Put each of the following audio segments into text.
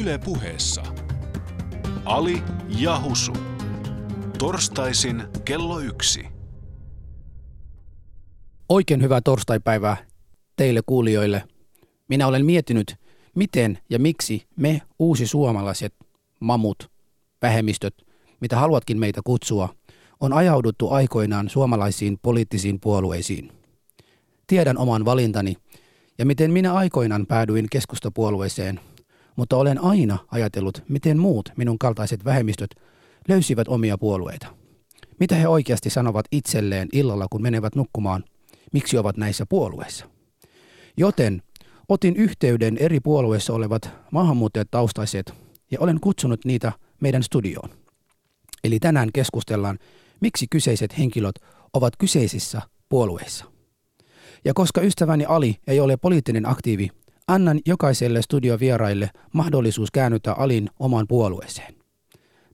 Yle puheessa. Ali Jahusu. Torstaisin kello yksi. Oikein hyvää torstaipäivää teille kuulijoille. Minä olen miettinyt, miten ja miksi me uusi suomalaiset, mamut, vähemmistöt, mitä haluatkin meitä kutsua, on ajauduttu aikoinaan suomalaisiin poliittisiin puolueisiin. Tiedän oman valintani ja miten minä aikoinaan päädyin keskustapuolueeseen, mutta olen aina ajatellut, miten muut minun kaltaiset vähemmistöt löysivät omia puolueita. Mitä he oikeasti sanovat itselleen illalla, kun menevät nukkumaan, miksi ovat näissä puolueissa. Joten otin yhteyden eri puolueissa olevat maahanmuuttajat taustaiset ja olen kutsunut niitä meidän studioon. Eli tänään keskustellaan, miksi kyseiset henkilöt ovat kyseisissä puolueissa. Ja koska ystäväni Ali ei ole poliittinen aktiivi, annan jokaiselle studiovieraille mahdollisuus käännyttää Alin omaan puolueeseen.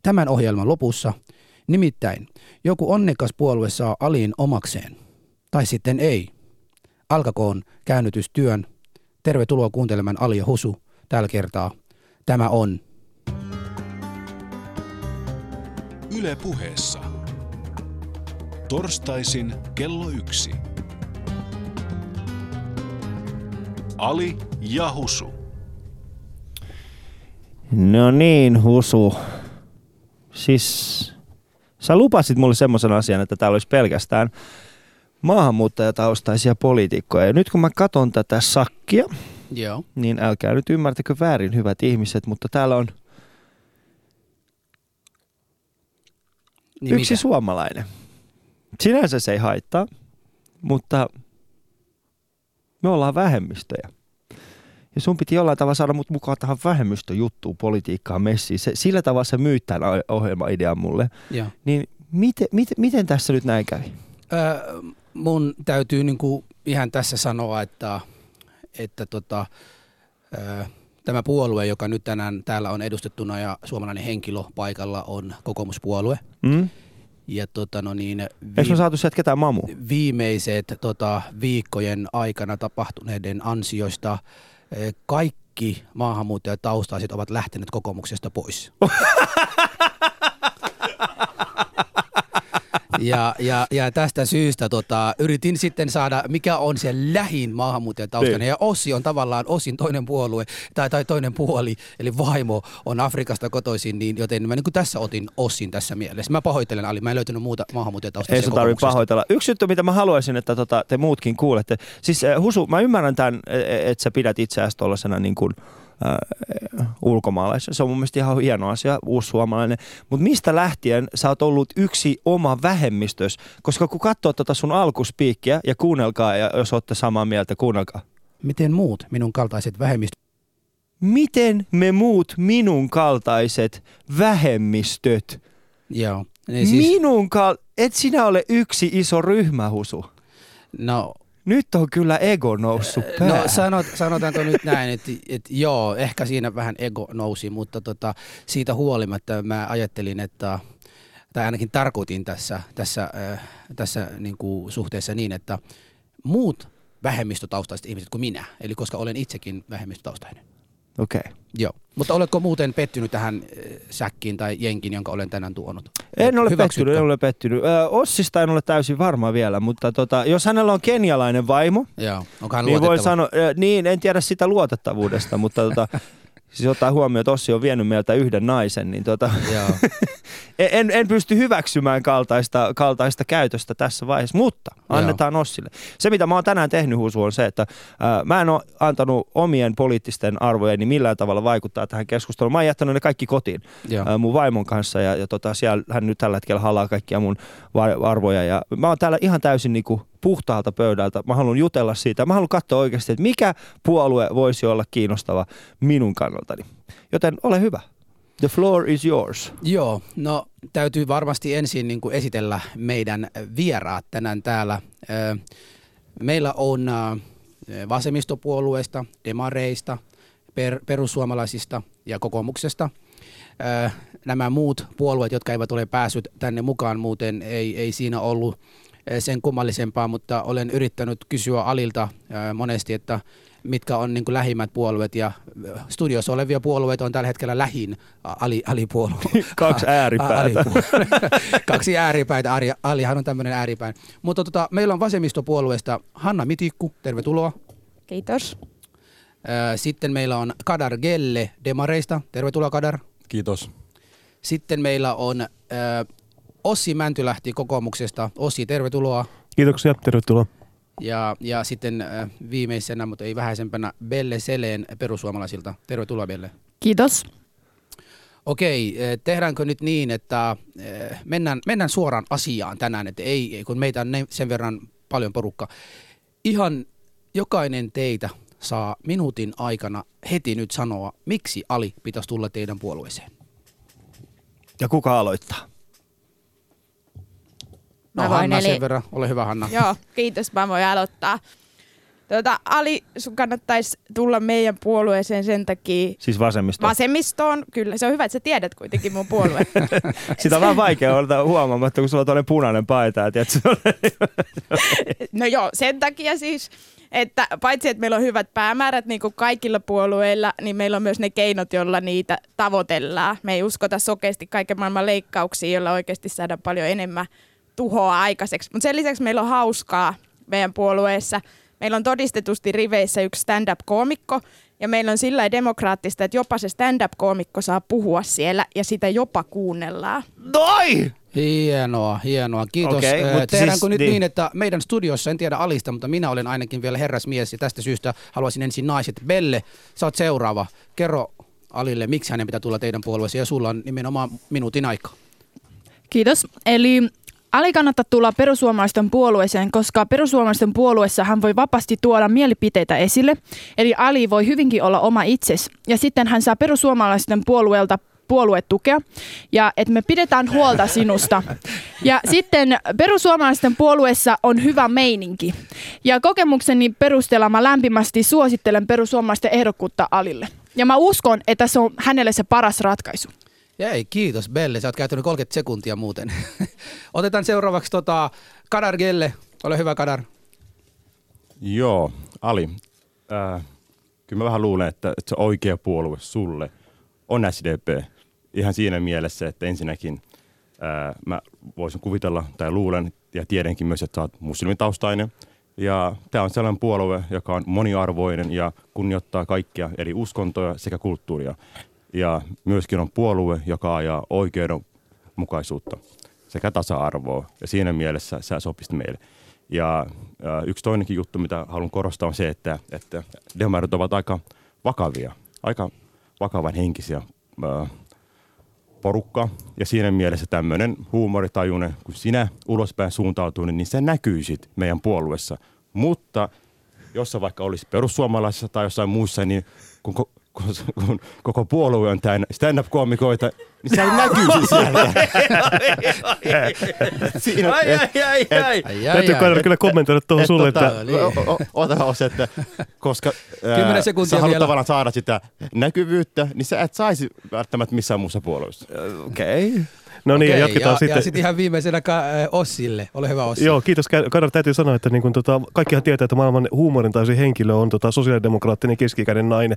Tämän ohjelman lopussa, nimittäin joku onnekas puolue saa Alin omakseen, tai sitten ei. Alkakoon käännytystyön. Tervetuloa kuuntelemaan Ali ja Husu tällä kertaa. Tämä on Yle puheessa. Torstaisin kello yksi. Ali ja Husu. No niin, Husu. Siis sä lupasit mulle semmoisen asian, että täällä olisi pelkästään maahanmuuttajataustaisia poliitikkoja. Ja nyt kun mä katson tätä sakkia, Joo. niin älkää nyt ymmärtäkö väärin, hyvät ihmiset, mutta täällä on Niin yksi mitä? suomalainen. Sinänsä se ei haittaa, mutta me ollaan vähemmistöjä. Ja sun piti jollain tavalla saada mut mukaan tähän vähemmistöjuttuun, politiikkaan, messiin. Se, sillä tavalla sä myyt tämän ohjelmaidean mulle. Joo. Niin miten, miten, miten tässä nyt näin kävi? Öö, mun täytyy niinku ihan tässä sanoa, että, että tota, öö, tämä puolue, joka nyt tänään täällä on edustettuna ja suomalainen henkilö paikalla on kokoomuspuolue. Mm? Ja tota, no niin, Eikö me saatu sieltä ketään mamu? viimeiset tota, viikkojen aikana tapahtuneiden ansioista eh, kaikki maahanmuuttajataustaiset ovat lähteneet kokoomuksesta pois. Ja, ja, ja tästä syystä tota, yritin sitten saada, mikä on se lähin maahanmuuttajataustainen. Niin. Ja Ossi on tavallaan Ossin toinen puolue, tai, tai toinen puoli, eli vaimo on Afrikasta kotoisin, niin joten mä niin tässä otin Ossin tässä mielessä. Mä pahoittelen Ali, mä en löytänyt muuta maahanmuuttajataustaisia Ei sun tarvitse pahoitella. Yksi juttu, mitä mä haluaisin, että tota, te muutkin kuulette. Siis äh, Husu, mä ymmärrän tämän, että sä pidät itseäsi tuollaisena niin kuin, ulkomaalaisena. Se on mun mielestä ihan hieno asia, uusi suomalainen. Mutta mistä lähtien sä oot ollut yksi oma vähemmistös? Koska kun katsoo tota sun alkuspiikkiä ja kuunnelkaa, ja jos olette samaa mieltä, kuunnelkaa. Miten muut minun kaltaiset vähemmistöt Miten me muut minun kaltaiset vähemmistöt, Joo. Niin siis, minun kal- et sinä ole yksi iso ryhmä, Husu. no, Nyt on kyllä ego noussut päähän. no sanot, sanotaanko nyt näin, että, että joo, ehkä siinä vähän ego nousi, mutta tota, siitä huolimatta mä ajattelin, että tai ainakin tarkoitin tässä, tässä, äh, tässä niin kuin suhteessa niin, että muut vähemmistötaustaiset ihmiset kuin minä, eli koska olen itsekin vähemmistötaustainen. Okei. Okay. Joo. Mutta oletko muuten pettynyt tähän äh, säkkiin tai jenkin, jonka olen tänään tuonut? En ole Hyväksytkö? pettynyt, en ole pettynyt. Ö, Ossista en ole täysin varma vielä, mutta tota, jos hänellä on kenialainen vaimo, Joo, onko hän niin voi sanoa, ö, niin en tiedä sitä luotettavuudesta, mutta tota, siis ottaa huomioon, että Ossi on vienyt meiltä yhden naisen, niin tota, Joo. en, en pysty hyväksymään kaltaista, kaltaista käytöstä tässä vaiheessa, mutta annetaan Ossille. Se, mitä mä oon tänään tehnyt, Husu, on se, että ää, mä en ole antanut omien poliittisten arvojeni millään tavalla vaikuttaa tähän keskusteluun. Mä oon jättänyt ne kaikki kotiin Joo. ää, mun vaimon kanssa ja, ja tota, siellä hän nyt tällä hetkellä halaa kaikkia mun va- arvoja. Ja mä oon täällä ihan täysin niinku puhtaalta pöydältä. Mä haluan jutella siitä. Mä haluan katsoa oikeasti, että mikä puolue voisi olla kiinnostava minun kannaltani. Joten ole hyvä. The floor is yours. Joo, no täytyy varmasti ensin niin kuin esitellä meidän vieraat tänään täällä. Meillä on vasemmistopuolueista, demareista, per, perussuomalaisista ja kokoomuksesta. Nämä muut puolueet, jotka eivät ole päässyt tänne mukaan muuten, ei, ei siinä ollut sen kummallisempaa, mutta olen yrittänyt kysyä Alilta ö, monesti, että mitkä on niin kuin lähimmät puolueet ja äh, studiossa olevia puolueita on tällä hetkellä lähin Ali, alipuolue. Kaksi ääripäätä. Alipuolue. Kaksi ääripäitä. Ari, Alihan on tämmöinen ääripäin. Mutta tota, meillä on vasemmistopuolueesta Hanna Mitikku, tervetuloa. Kiitos. Sitten meillä on Kadar Gelle Demareista, tervetuloa Kadar. Kiitos. Sitten meillä on ö, Ossi Mäntylähti kokoomuksesta. Ossi, tervetuloa. Kiitoksia, tervetuloa. Ja, ja sitten äh, viimeisenä, mutta ei vähäisempänä, Belle Seleen perussuomalaisilta. Tervetuloa Belle. Kiitos. Okei, äh, tehdäänkö nyt niin, että äh, mennään, mennään suoraan asiaan tänään, että ei, kun meitä on sen verran paljon porukka. Ihan jokainen teitä saa minuutin aikana heti nyt sanoa, miksi Ali pitäisi tulla teidän puolueeseen. Ja kuka aloittaa? No Mä voin, Hanna eli- sen verran, ole hyvä Hanna. Joo, kiitos. Mä voin aloittaa. Tota, Ali, sun kannattaisi tulla meidän puolueeseen sen takia Siis vasemmisto. vasemmistoon. Kyllä, se on hyvä, että sä tiedät kuitenkin mun puolue. Sitä on vähän vaikea olla huomaamatta, kun sulla on toinen punainen paita. Ja tiedät, se on- no joo, sen takia siis, että paitsi että meillä on hyvät päämäärät niin kuin kaikilla puolueilla, niin meillä on myös ne keinot, joilla niitä tavoitellaan. Me ei uskota sokeasti kaiken maailman leikkauksiin, joilla oikeasti saadaan paljon enemmän tuhoa aikaiseksi. Mutta sen lisäksi meillä on hauskaa meidän puolueessa. Meillä on todistetusti riveissä yksi stand-up-koomikko, ja meillä on sillä demokraattista, että jopa se stand-up-koomikko saa puhua siellä, ja sitä jopa kuunnellaan. Noi! Hienoa, hienoa. Kiitos. Okay, mut Tehdäänkö siis- nyt niin. niin. että meidän studiossa, en tiedä Alista, mutta minä olen ainakin vielä herrasmies ja tästä syystä haluaisin ensin naiset. Belle, sä oot seuraava. Kerro Alille, miksi hänen pitää tulla teidän puolueeseen ja sulla on nimenomaan minuutin aika. Kiitos. Eli Ali kannattaa tulla perussuomalaisten puolueeseen, koska perussuomalaisten puolueessa hän voi vapaasti tuoda mielipiteitä esille. Eli Ali voi hyvinkin olla oma itses. Ja sitten hän saa perussuomalaisten puolueelta puoluetukea ja että me pidetään huolta sinusta. Ja sitten perussuomalaisten puolueessa on hyvä meininki. Ja kokemukseni perusteella mä lämpimästi suosittelen perussuomalaisten ehdokkuutta Alille. Ja mä uskon, että se on hänelle se paras ratkaisu. Jäi, kiitos Belle, sä oot käyttänyt 30 sekuntia muuten. Otetaan seuraavaksi tota, Kadar Gelle. Ole hyvä Kadar. Joo, Ali. Äh, kyllä mä vähän luulen, että, että se oikea puolue sulle on SDP. Ihan siinä mielessä, että ensinnäkin äh, mä voisin kuvitella tai luulen ja tiedänkin myös, että sä oot muslimitaustainen. Ja tämä on sellainen puolue, joka on moniarvoinen ja kunnioittaa kaikkia eri uskontoja sekä kulttuuria. Ja myöskin on puolue, joka ajaa oikeudenmukaisuutta sekä tasa-arvoa. Ja siinä mielessä sä sopisit meille. Ja yksi toinenkin juttu, mitä haluan korostaa, on se, että, että demarit ovat aika vakavia, aika vakavan henkisiä porukka. Ja siinä mielessä tämmöinen huumoritajuinen, kun sinä ulospäin suuntautunut, niin se näkyisit meidän puolueessa. Mutta jos sä vaikka olisi perussuomalaisessa tai jossain muussa, niin kun, kun, kun koko puolue on täynnä stand-up-koomikoita, niin se ei näkyisi siellä. Siinä, Ai, ai, ai, ai. Ai, ai, Täytyy ai. kyllä, kyllä kommentoida tuohon sulle, tota, että niin. Ota osa, että koska ää, Kymmenen sekuntia sä haluat vielä. tavallaan saada sitä näkyvyyttä, niin sä et saisi välttämättä missään muussa puolueessa. Okei. No niin, Okei, jatketaan ja, sitten. Ja sitten ihan viimeisenä ka- Ossille. Ole hyvä Ossi. Joo, kiitos. Kadar täytyy sanoa, että niin kun, tota, kaikkihan tietää, että maailman huumorin täysin henkilö on tota, sosiaalidemokraattinen keski-ikäinen nainen.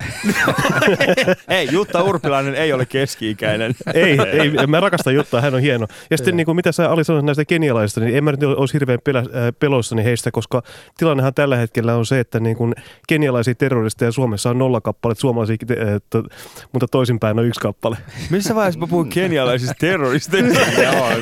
Hei, Jutta Urpilainen ei ole keski-ikäinen. ei, ei, mä rakastan Juttaa, hän on hieno. Ja sitten niin kuin, mitä sä Ali sanoit näistä kenialaisista, niin en mä nyt olisi hirveän pelä, äh, peloissani heistä, koska tilannehan tällä hetkellä on se, että niin kuin kenialaisia terroristeja Suomessa on nolla kappale, suomalaisia, äh, to, mutta toisinpäin on yksi kappale. Missä vaiheessa mä puhun kenialaisista terroristeista?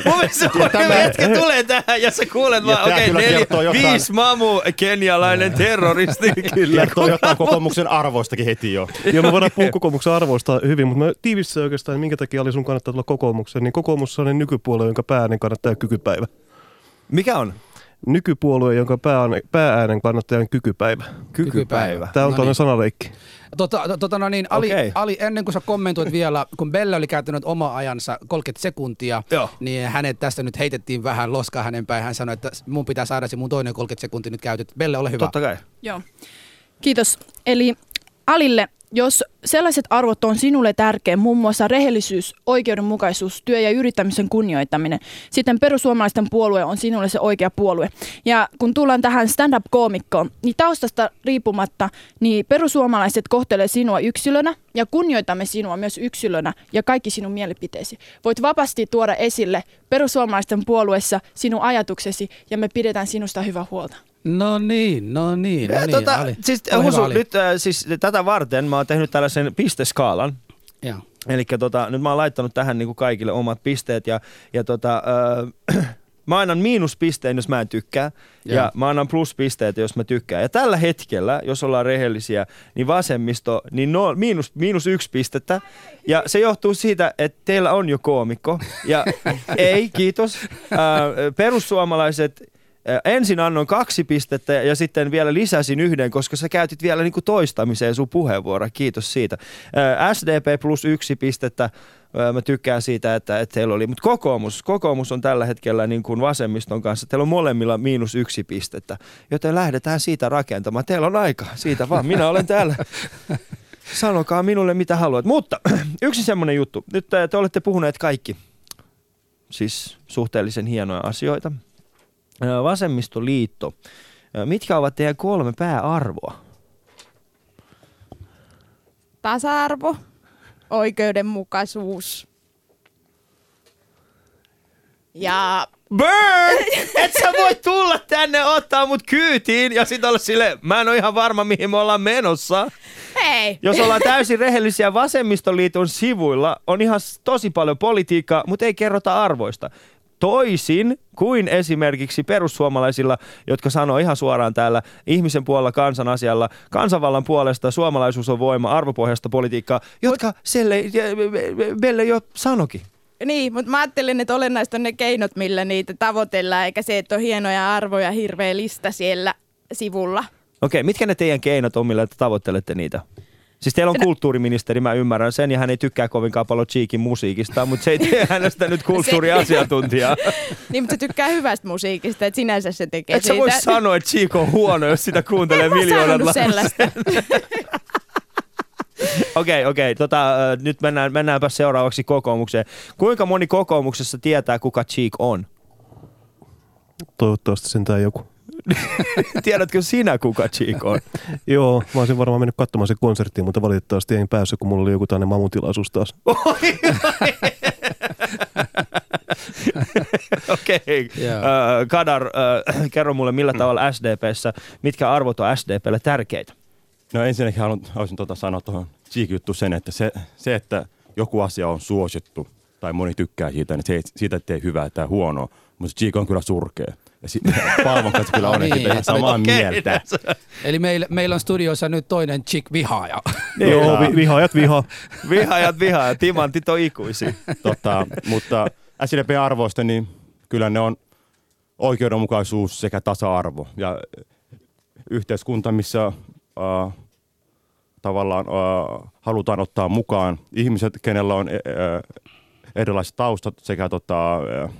Mun mielestä tämä jätkä tulee tähän ja sä kuulet Ja vaan, okei, okay, neljä, jotain. viisi mamu, kenialainen terroristi. Kyllä. Kertoo jotain kokoomuksen arvoistakin heti jo. Joo, me voidaan puhua kokoomuksen arvoista hyvin, mutta mä tiivissä oikeastaan, minkä takia oli sun kannattaa tulla kokoomukseen, niin kokoomus on nykypuolue, jonka päääänen kannattaa kykypäivä. Mikä on? Nykypuolue, jonka päääänen, päääänen kannattaja on kykypäivä. Kykypäivä. Tämä on No niin. sanaleikki. Tota, to- tota no niin, Ali, okay. Ali, ennen kuin sä kommentoit vielä, kun Bella oli käyttänyt oma ajansa 30 sekuntia, Joo. niin hänet tästä nyt heitettiin vähän loskaa hänen päin. Hän sanoi, että mun pitää saada se mun toinen 30 sekuntia nyt käytetty. Belle, ole hyvä. Totta kai. Joo. Kiitos. Eli Alille jos sellaiset arvot on sinulle tärkeä, muun muassa rehellisyys, oikeudenmukaisuus, työ- ja yrittämisen kunnioittaminen, sitten perussuomalaisten puolue on sinulle se oikea puolue. Ja kun tullaan tähän stand-up-koomikkoon, niin taustasta riippumatta, niin perussuomalaiset kohtelee sinua yksilönä ja kunnioitamme sinua myös yksilönä ja kaikki sinun mielipiteesi. Voit vapaasti tuoda esille perussuomalaisten puolueessa sinun ajatuksesi ja me pidetään sinusta hyvää huolta. No niin, no niin, no niin. tota, Ali. siis, Ole Husu, Ali. nyt äh, siis tätä varten mä oon tehnyt tällaisen pisteskaalan. Joo. Eli tota, nyt mä oon laittanut tähän niin kuin kaikille omat pisteet ja, ja tota, äh, mä annan miinuspisteen, jos mä en tykkää, ja, ja mä annan pluspisteet, jos mä tykkään. Ja tällä hetkellä, jos ollaan rehellisiä, niin vasemmisto, niin no, miinus, miinus yksi pistettä. Ja se johtuu siitä, että teillä on jo koomikko. Ja ei, kiitos. Äh, perussuomalaiset, äh, ensin annoin kaksi pistettä ja sitten vielä lisäsin yhden, koska sä käytit vielä niin kuin toistamiseen sun puheenvuoroa. Kiitos siitä. SDP plus yksi pistettä. Mä tykkään siitä, että, että teillä oli, mutta kokoomus, kokoomus on tällä hetkellä niin kuin vasemmiston kanssa. Teillä on molemmilla miinus yksi pistettä, joten lähdetään siitä rakentamaan. Teillä on aika, siitä vaan. Minä olen täällä. Sanokaa minulle mitä haluat. Mutta yksi semmoinen juttu. Nyt te olette puhuneet kaikki, siis suhteellisen hienoja asioita. Vasemmistoliitto. Mitkä ovat teidän kolme pääarvoa? Tasa-arvo, oikeudenmukaisuus ja Burn! Et sä voi tulla tänne ottaa mut kyytiin ja sit olla sille, mä en ole ihan varma mihin me ollaan menossa. hei, Jos ollaan täysin rehellisiä vasemmistoliiton sivuilla, on ihan tosi paljon politiikkaa, mutta ei kerrota arvoista. Toisin kuin esimerkiksi perussuomalaisilla, jotka sanoo ihan suoraan täällä ihmisen puolella kansan asialla, kansanvallan puolesta suomalaisuus on voima, arvopohjasta politiikkaa, jotka selle, Belle jo sanokin. Niin, mutta mä ajattelin, että olennaista on ne keinot, millä niitä tavoitellaan, eikä se, että on hienoja arvoja, hirveä lista siellä sivulla. Okei, mitkä ne teidän keinot on, millä te tavoittelette niitä? Siis teillä on kulttuuriministeri, mä ymmärrän sen, ja hän ei tykkää kovinkaan paljon Cheekin musiikista, mutta se ei tee hänestä nyt kulttuuriasiantuntijaa. Niin, mutta se tykkää hyvästä musiikista, että sinänsä se tekee Et sä voi sanoa, että Cheek on huono, jos sitä kuuntelee miljoonat. Okei, okei. Tota, äh, nyt mennään, mennäänpä seuraavaksi kokoomukseen. Kuinka moni kokoomuksessa tietää, kuka Cheek on? Toivottavasti sentään joku. Tiedätkö sinä, kuka Cheek on? Joo, mä olisin varmaan mennyt katsomaan se konserttiin, mutta valitettavasti en päässyt, kun mulla oli joku tämmöinen mamutilaisuus taas. Okei. Joo. Äh, Kadar, äh, kerro mulle millä tavalla SDPssä, mitkä arvot on SDPlle tärkeitä? No ensinnäkin haluan, haluaisin tota sanoa tuohon Cheek-juttu sen, että se, se, että joku asia on suosittu tai moni tykkää siitä, niin se ei, siitä ei tee hyvää tai huonoa. Mutta Cheek on kyllä surkea. Ja sitten Paavon kanssa kyllä on No niin, ihan samaa Okei, mieltä. Eli meillä, meillä on studiossa nyt toinen chick vihaaja. Niin. Joo, vi- vihaajat vihaa. Vihaajat vihaa, timantit on ikuisia. tota, mutta SDP-arvoista, niin kyllä ne on oikeudenmukaisuus sekä tasa-arvo. Ja yhteiskunta, missä äh, tavallaan äh, halutaan ottaa mukaan ihmiset, kenellä on äh, erilaiset taustat sekä tota, äh,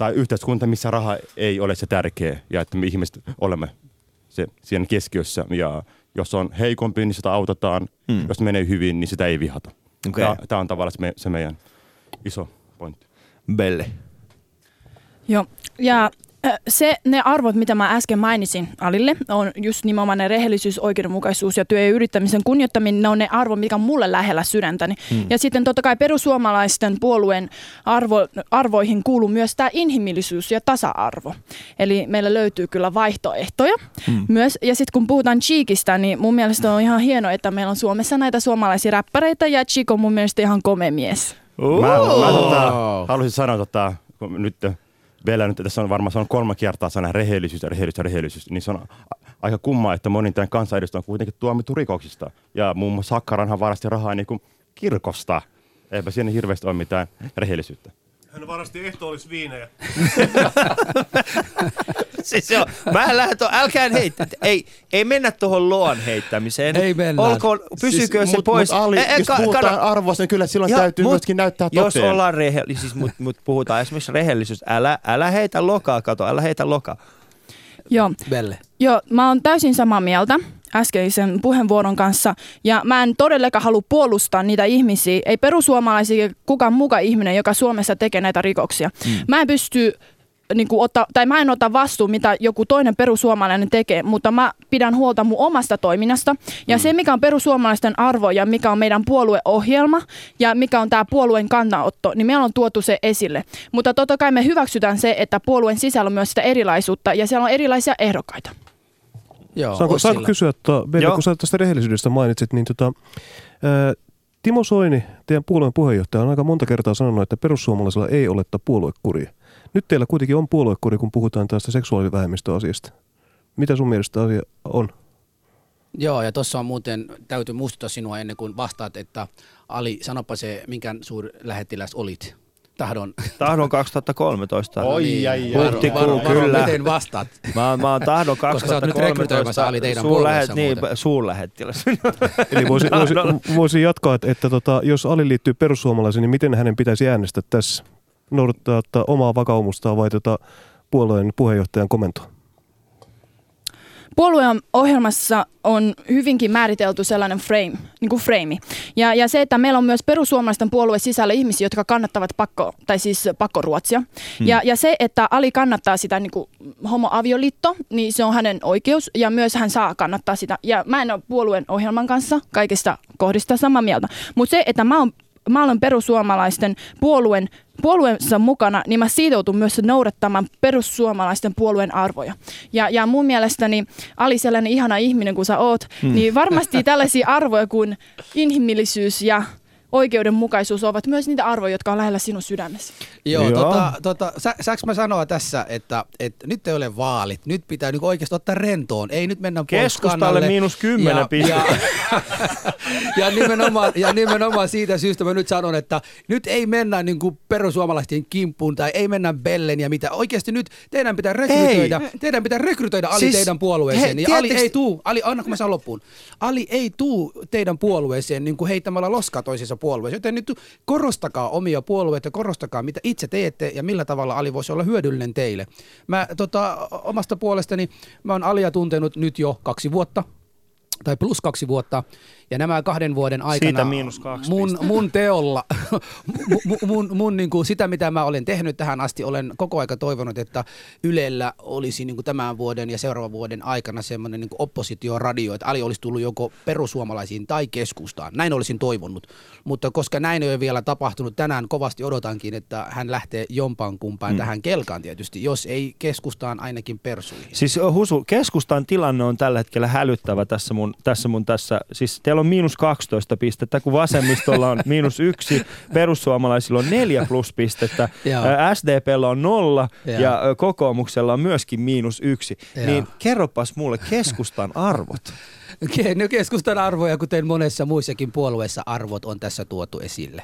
tai yhteiskunta, missä raha ei ole se tärkeä ja että me ihmiset olemme se, siinä keskiössä ja jos on heikompi, niin sitä autetaan. Hmm. Jos menee hyvin, niin sitä ei vihata. Okei. Okay. Tämä on tavallaan se, me, se meidän iso pointti. Belle. Joo, ja se, ne arvot, mitä mä äsken mainitsin Alille, on just nimenomaan ne rehellisyys, oikeudenmukaisuus ja työ- ja yrittämisen kunnioittaminen. Ne on ne arvot, mikä on mulle lähellä sydäntäni. Hmm. Ja sitten totta kai perussuomalaisten puolueen arvo, arvoihin kuuluu myös tämä inhimillisyys ja tasa-arvo. Eli meillä löytyy kyllä vaihtoehtoja hmm. myös. Ja sitten kun puhutaan Cheekistä, niin mun mielestä on ihan hienoa, että meillä on Suomessa näitä suomalaisia räppäreitä ja Cheek on mun mielestä ihan komea mies. Mä, mä tota, Wow. haluaisin sanoa, tota, kun nyt Bella nyt tässä on varmaan sanonut kolme kertaa sana rehellisyys ja rehellisyys ja rehellisyys, niin se on aika kummaa, että monin tämän kansanedustajan on kuitenkin tuomittu rikoksista. Ja muun muassa Hakkaranhan varasti rahaa niin kuin kirkosta. Eipä siinä hirveästi ole mitään rehellisyyttä. Hän varasti ehtoollisviinejä. Siis joo, mä lähden tuon, älkää heitä, ei, ei mennä tuohon loan heittämiseen. Ei mennä. Olkoon, pysykö se mut, pois. Mut Ali, eh, jos ka- puhutaan kato- arvoista, niin kyllä silloin Ja, täytyy mut myöskin näyttää Jos toteen. ollaan rehellisiä, siis mut, mut puhutaan esimerkiksi rehellisyys, älä, älä heitä lokaa, kato, älä heitä lokaa. Joo, Belle. Joo, mä oon täysin samaa mieltä. äskeisen puheenvuoron kanssa. Ja mä en todellakaan halua puolustaa niitä ihmisiä, ei perussuomalaisia kukaan muka ihminen, joka Suomessa tekee näitä rikoksia. Mm. Mä en pysty niin kuin ottaa, tai mä en ota vastuun, mitä joku toinen perussuomalainen tekee, mutta mä pidän huolta mun omasta toiminnasta. Ja mm. se, mikä on perussuomalaisten arvo ja mikä on meidän puolueohjelma ja mikä on tämä puolueen kannanotto, niin meillä on tuotu se esille. Mutta totta kai me hyväksytään se, että puolueen sisällä on myös sitä erilaisuutta ja siellä on erilaisia ehdokkaita. Joo, Saanko, saanko kysyä, että Veli, Joo. kun sä tästä rehellisyydestä mainitsit, niin tota, ää, Timo Soini, teidän puolueen puheenjohtaja, on aika monta kertaa sanonut, että perussuomalaisilla ei ole puoluekuria. Nyt teillä kuitenkin on puoluekuri, kun puhutaan tästä seksuaalivähemmistöasiasta. Mitä sun mielestä asia on? Joo, ja tuossa on muuten, täytyy muistuttaa sinua ennen kuin vastaat, että Ali, sanopa se, minkä suurlähettiläs olit. Tahdon. Tahdon 2013. Oi, niin, ai, Huhtikuu, varo- varo- kyllä. Miten vastaat? Mä, mä oon tahdon Koska sä oot nyt rekrytoimassa 2013 Ali teidän suurlähet, niin, suurlähettiläs. Eli voisi, voisi, voisi jatkaa, että, että tota, jos Ali liittyy perussuomalaisiin, niin miten hänen pitäisi äänestää tässä? Noudattaa että omaa vakaumustaan vai tota, puolueen puheenjohtajan komentoa? Puolueen ohjelmassa on hyvinkin määritelty sellainen frame, niin kuin frame. Ja, ja se, että meillä on myös perussuomalaisten puolueen sisällä ihmisiä, jotka kannattavat pakko, tai siis pakkoruotsia. Hmm. Ja, ja se, että Ali kannattaa sitä niin kuin homoavioliitto, niin se on hänen oikeus, ja myös hän saa kannattaa sitä. Ja mä en ole puolueen ohjelman kanssa kaikista kohdista samaa mieltä. Mutta se, että mä oon mä olen perussuomalaisten puolueen, puolueensa mukana, niin mä sitoutun myös noudattamaan perussuomalaisten puolueen arvoja. Ja, ja mun mielestäni Ali sellainen ihana ihminen kuin sä oot, hmm. niin varmasti tällaisia arvoja kuin inhimillisyys ja oikeudenmukaisuus ovat myös niitä arvoja, jotka on lähellä sinun sydämessä. Joo, Joo. Tota, tota, sa, saanko mä sanoa tässä, että, että nyt ei ole vaalit, nyt pitää nyt oikeasti ottaa rentoon, ei nyt mennä Keskustalle miinus 10 pistettä. Ja, ja, nimenomaan, ja nimenomaan siitä syystä mä nyt sanon, että nyt ei mennä niin kuin perussuomalaisten kimppuun tai ei mennä Bellen ja mitä. Oikeasti nyt teidän pitää rekrytoida, teidän pitää rekrytoida Ali Siis, teidän puolueeseen. he, ja Ali tiedättekö- ei tuu, Ali, anna kun mä saan loppuun. Ali ei tuu teidän puolueeseen niin kuin heittämällä loskaa toisessa puolueessa. Joten nyt korostakaa omia puolueita, korostakaa mitä itse teette ja millä tavalla Ali voisi olla hyödyllinen teille. Mä tota, omasta puolestani, mä oon Alia tuntenut nyt jo kaksi vuotta, tai plus kaksi vuotta. Ja nämä kahden vuoden aikana Siitä miinus kaksi mun, mun teolla, mun, mun, mun, mun niin kuin sitä mitä mä olen tehnyt tähän asti, olen koko aika toivonut, että Ylellä olisi niin kuin tämän vuoden ja seuraavan vuoden aikana semmoinen niin oppositioradio, että Ali olisi tullut joko perussuomalaisiin tai keskustaan. Näin olisin toivonut. Mutta koska näin ei ole vielä tapahtunut, tänään kovasti odotankin, että hän lähtee jompaan kumpaan mm. tähän kelkaan tietysti, jos ei keskustaan ainakin persuihin. Siis Husu, keskustan tilanne on tällä hetkellä hälyttävä tässä mun tässä. Mun tässä. Siis teillä on miinus 12 pistettä, kun vasemmistolla on miinus yksi, perussuomalaisilla on neljä plus pistettä, Joo. ää, SDPllä on nolla ja kokoomuksella on myöskin miinus yksi. Niin kerropas mulle keskustan arvot. No keskustan arvoja, kuten monessa muissakin puolueissa arvot on tässä tuotu esille.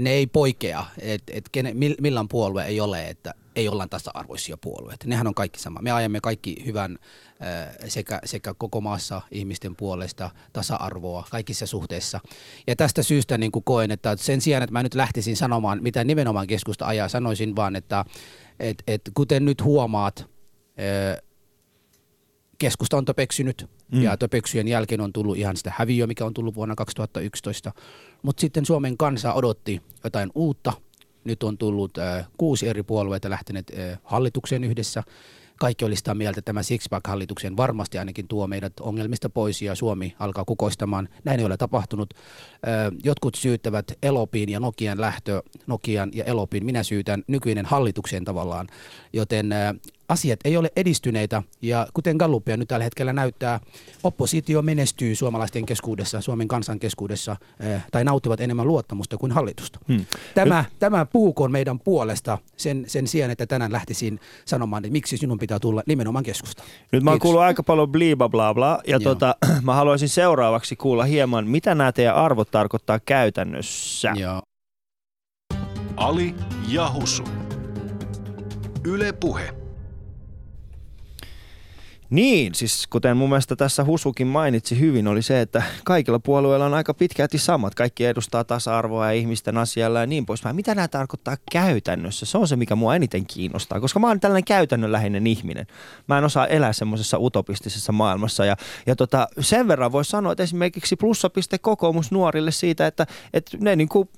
Ne ei poikea, että et mill- millään puolue ei ole, että ei olla tasa-arvoisia puolueita. Nehän on kaikki sama. Me ajamme kaikki hyvän äh, sekä, sekä koko maassa ihmisten puolesta tasa-arvoa kaikissa suhteissa. Ja tästä syystä niin kuin koen, että sen sijaan, että mä nyt lähtisin sanomaan, mitä nimenomaan keskusta ajaa, sanoisin vaan, että et, et, kuten nyt huomaat, äh, keskusta on töpeksynyt mm. ja töpeksyjen jälkeen on tullut ihan sitä häviöä, mikä on tullut vuonna 2011. Mutta sitten Suomen kansa odotti jotain uutta. Nyt on tullut äh, kuusi eri puolueita lähteneet äh, hallitukseen yhdessä. Kaikki oli sitä mieltä, että tämä Sixpack-hallituksen varmasti ainakin tuo meidät ongelmista pois ja Suomi alkaa kukoistamaan. Näin ei ole tapahtunut. Ö, Jotkut syyttävät Elopiin ja Nokian lähtö, Nokian ja Elopiin. Minä syytän nykyinen hallitukseen tavallaan. Joten asiat ei ole edistyneitä ja kuten Gallupia nyt tällä hetkellä näyttää, oppositio menestyy suomalaisten keskuudessa, Suomen kansan keskuudessa ö, tai nauttivat enemmän luottamusta kuin hallitusta. Hmm. Tämä, tämä puhukoon meidän puolesta sen, sen sijaan, että tänään lähtisin sanomaan, että miksi sinun pitää tulla nimenomaan keskusta. Nyt mä oon kuullut aika paljon bliiba bla bla ja Joo. tota, mä haluaisin seuraavaksi kuulla hieman, mitä nämä teidän arvot tarkoittaa käytännössä. Joo. Ali Jahusu. Yle Puhe. Niin, siis kuten mun mielestä tässä Husukin mainitsi hyvin, oli se, että kaikilla puolueilla on aika pitkälti samat. Kaikki edustaa tasa-arvoa ja ihmisten asialla ja niin poispäin. Mitä nämä tarkoittaa käytännössä? Se on se, mikä mua eniten kiinnostaa, koska mä oon tällainen käytännönläheinen ihminen. Mä en osaa elää semmoisessa utopistisessa maailmassa. Ja, ja tota, sen verran voisi sanoa, että esimerkiksi plussapiste kokoomus nuorille siitä, että, että ne niin kuin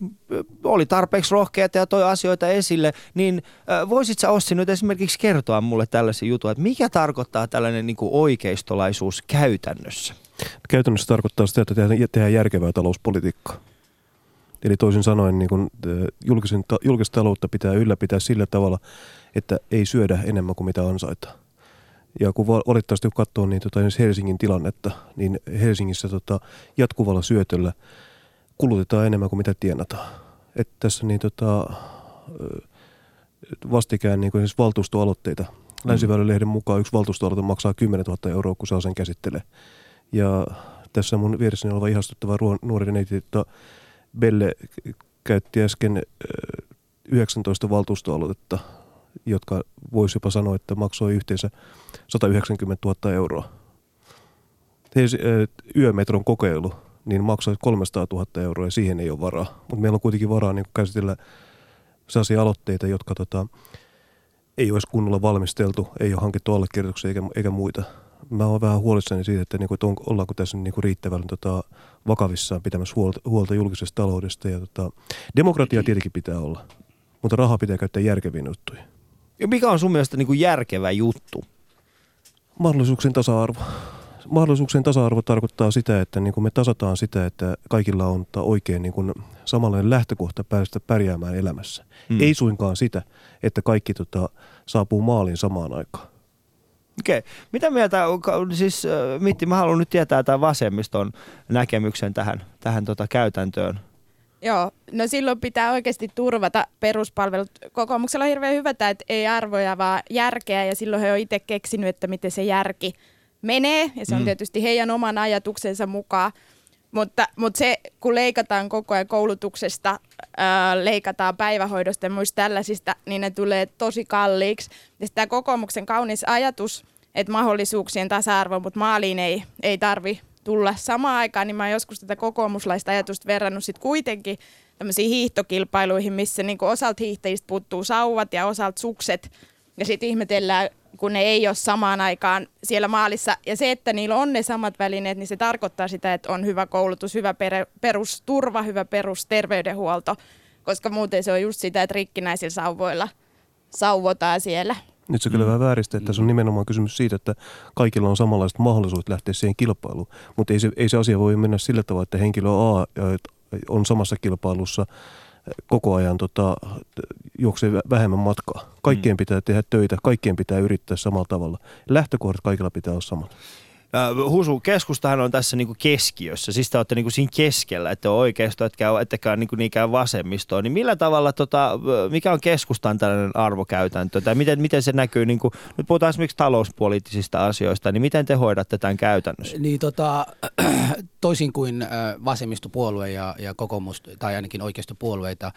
oli tarpeeksi rohkeita ja toi asioita esille, niin voisit sä Ossi nyt esimerkiksi kertoa mulle tällaisia juttuja, että mikä tarkoittaa tällainen niin kuin oikeistolaisuus käytännössä? Käytännössä tarkoittaa sitä, että tehdään, järkevää talouspolitiikkaa. Eli toisin sanoen niin kun, julkisen, julkista taloutta pitää ylläpitää sillä tavalla, että ei syödä enemmän kuin mitä ansaitaan. Ja kun valitettavasti kun katsoo niin tota, Helsingin tilannetta, niin Helsingissä tota, jatkuvalla syötöllä kulutetaan enemmän kuin mitä tienataan. Että tässä niin tota, vastikään niin kuin valtuustoaloitteita. Länsiväylän mukaan yksi valtuustoaloite maksaa 10 000 euroa, kun saa sen käsittelee. Ja tässä mun vieressäni oleva ihastuttava nuori neiti, tota Belle käytti äsken 19 valtuustoaloitetta, jotka voisi jopa sanoa, että maksoi yhteensä 190 000 euroa. Yömetron kokeilu niin maksoi 300 000 euroa ja siihen ei ole varaa. Mutta meillä on kuitenkin varaa niin käsitellä sellaisia aloitteita, jotka tota, ei olisi kunnolla valmisteltu, ei ole hankittu allekirjoituksia eikä, eikä muita. Mä oon vähän huolissani siitä, että, niinku, että on, ollaanko tässä niinku riittävän tota, vakavissaan pitämässä huolta, huolta julkisesta taloudesta. Ja, tota, demokratia tietenkin pitää olla, mutta rahaa pitää käyttää järkeviin juttuihin. Ja mikä on sun mielestä niinku järkevä juttu? Mahdollisuuksien tasa-arvo mahdollisuuksien tasa-arvo tarkoittaa sitä, että niin kuin me tasataan sitä, että kaikilla on oikein niin kuin samanlainen lähtökohta päästä pärjäämään elämässä. Mm. Ei suinkaan sitä, että kaikki tota, saapuu maaliin samaan aikaan. Okei. Okay. Mitä mieltä, siis Mitti, mä haluan nyt tietää tämän vasemmiston näkemyksen tähän, tähän tota käytäntöön. Joo, no silloin pitää oikeasti turvata peruspalvelut. Kokoomuksella on hirveän hyvä tämä, että ei arvoja, vaan järkeä, ja silloin he on itse keksinyt, että miten se järki – menee, ja se on mm. tietysti heidän oman ajatuksensa mukaan. Mutta, mutta se, kun leikataan koko ajan koulutuksesta, ää, leikataan päivähoidosta ja muista tällaisista, niin ne tulee tosi kalliiksi. Ja tämä kokoomuksen kaunis ajatus, että mahdollisuuksien tasa-arvo, mutta maaliin ei, ei tarvi tulla samaan aikaan, niin mä oon joskus tätä kokoomuslaista ajatusta verrannut sitten kuitenkin tämmöisiin hiihtokilpailuihin, missä niinku osalta hiihtäjistä puuttuu sauvat ja osalta sukset, ja sitten ihmetellään, kun ne ei ole samaan aikaan siellä maalissa. Ja se, että niillä on ne samat välineet, niin se tarkoittaa sitä, että on hyvä koulutus, hyvä perusturva, hyvä perusterveydenhuolto, koska muuten se on just sitä, että rikkinäisillä sauvoilla sauvotaan siellä. Nyt se kyllä vähän vääristä, että se on nimenomaan kysymys siitä, että kaikilla on samanlaiset mahdollisuudet lähteä siihen kilpailuun. Mutta ei se, ei se asia voi mennä sillä tavalla, että henkilö A on samassa kilpailussa koko ajan tota, juoksee vähemmän matkaa. Kaikkien mm. pitää tehdä töitä, kaikkien pitää yrittää samalla tavalla. Lähtökohdat kaikilla pitää olla samat. Äh, Husu, keskustahan on tässä niinku keskiössä, siis te olette niinku siinä keskellä, että oikeisto, etkä, ettekä niinku niinkään vasemmistoa. Niin millä tavalla, tota, mikä on keskustan tällainen arvokäytäntö, tai miten, miten se näkyy, niinku, nyt puhutaan esimerkiksi talouspoliittisista asioista, niin miten te hoidatte tämän käytännössä? Niin tota, toisin kuin vasemmistopuolue ja, ja kokoomus, tai ainakin oikeistopuolueita,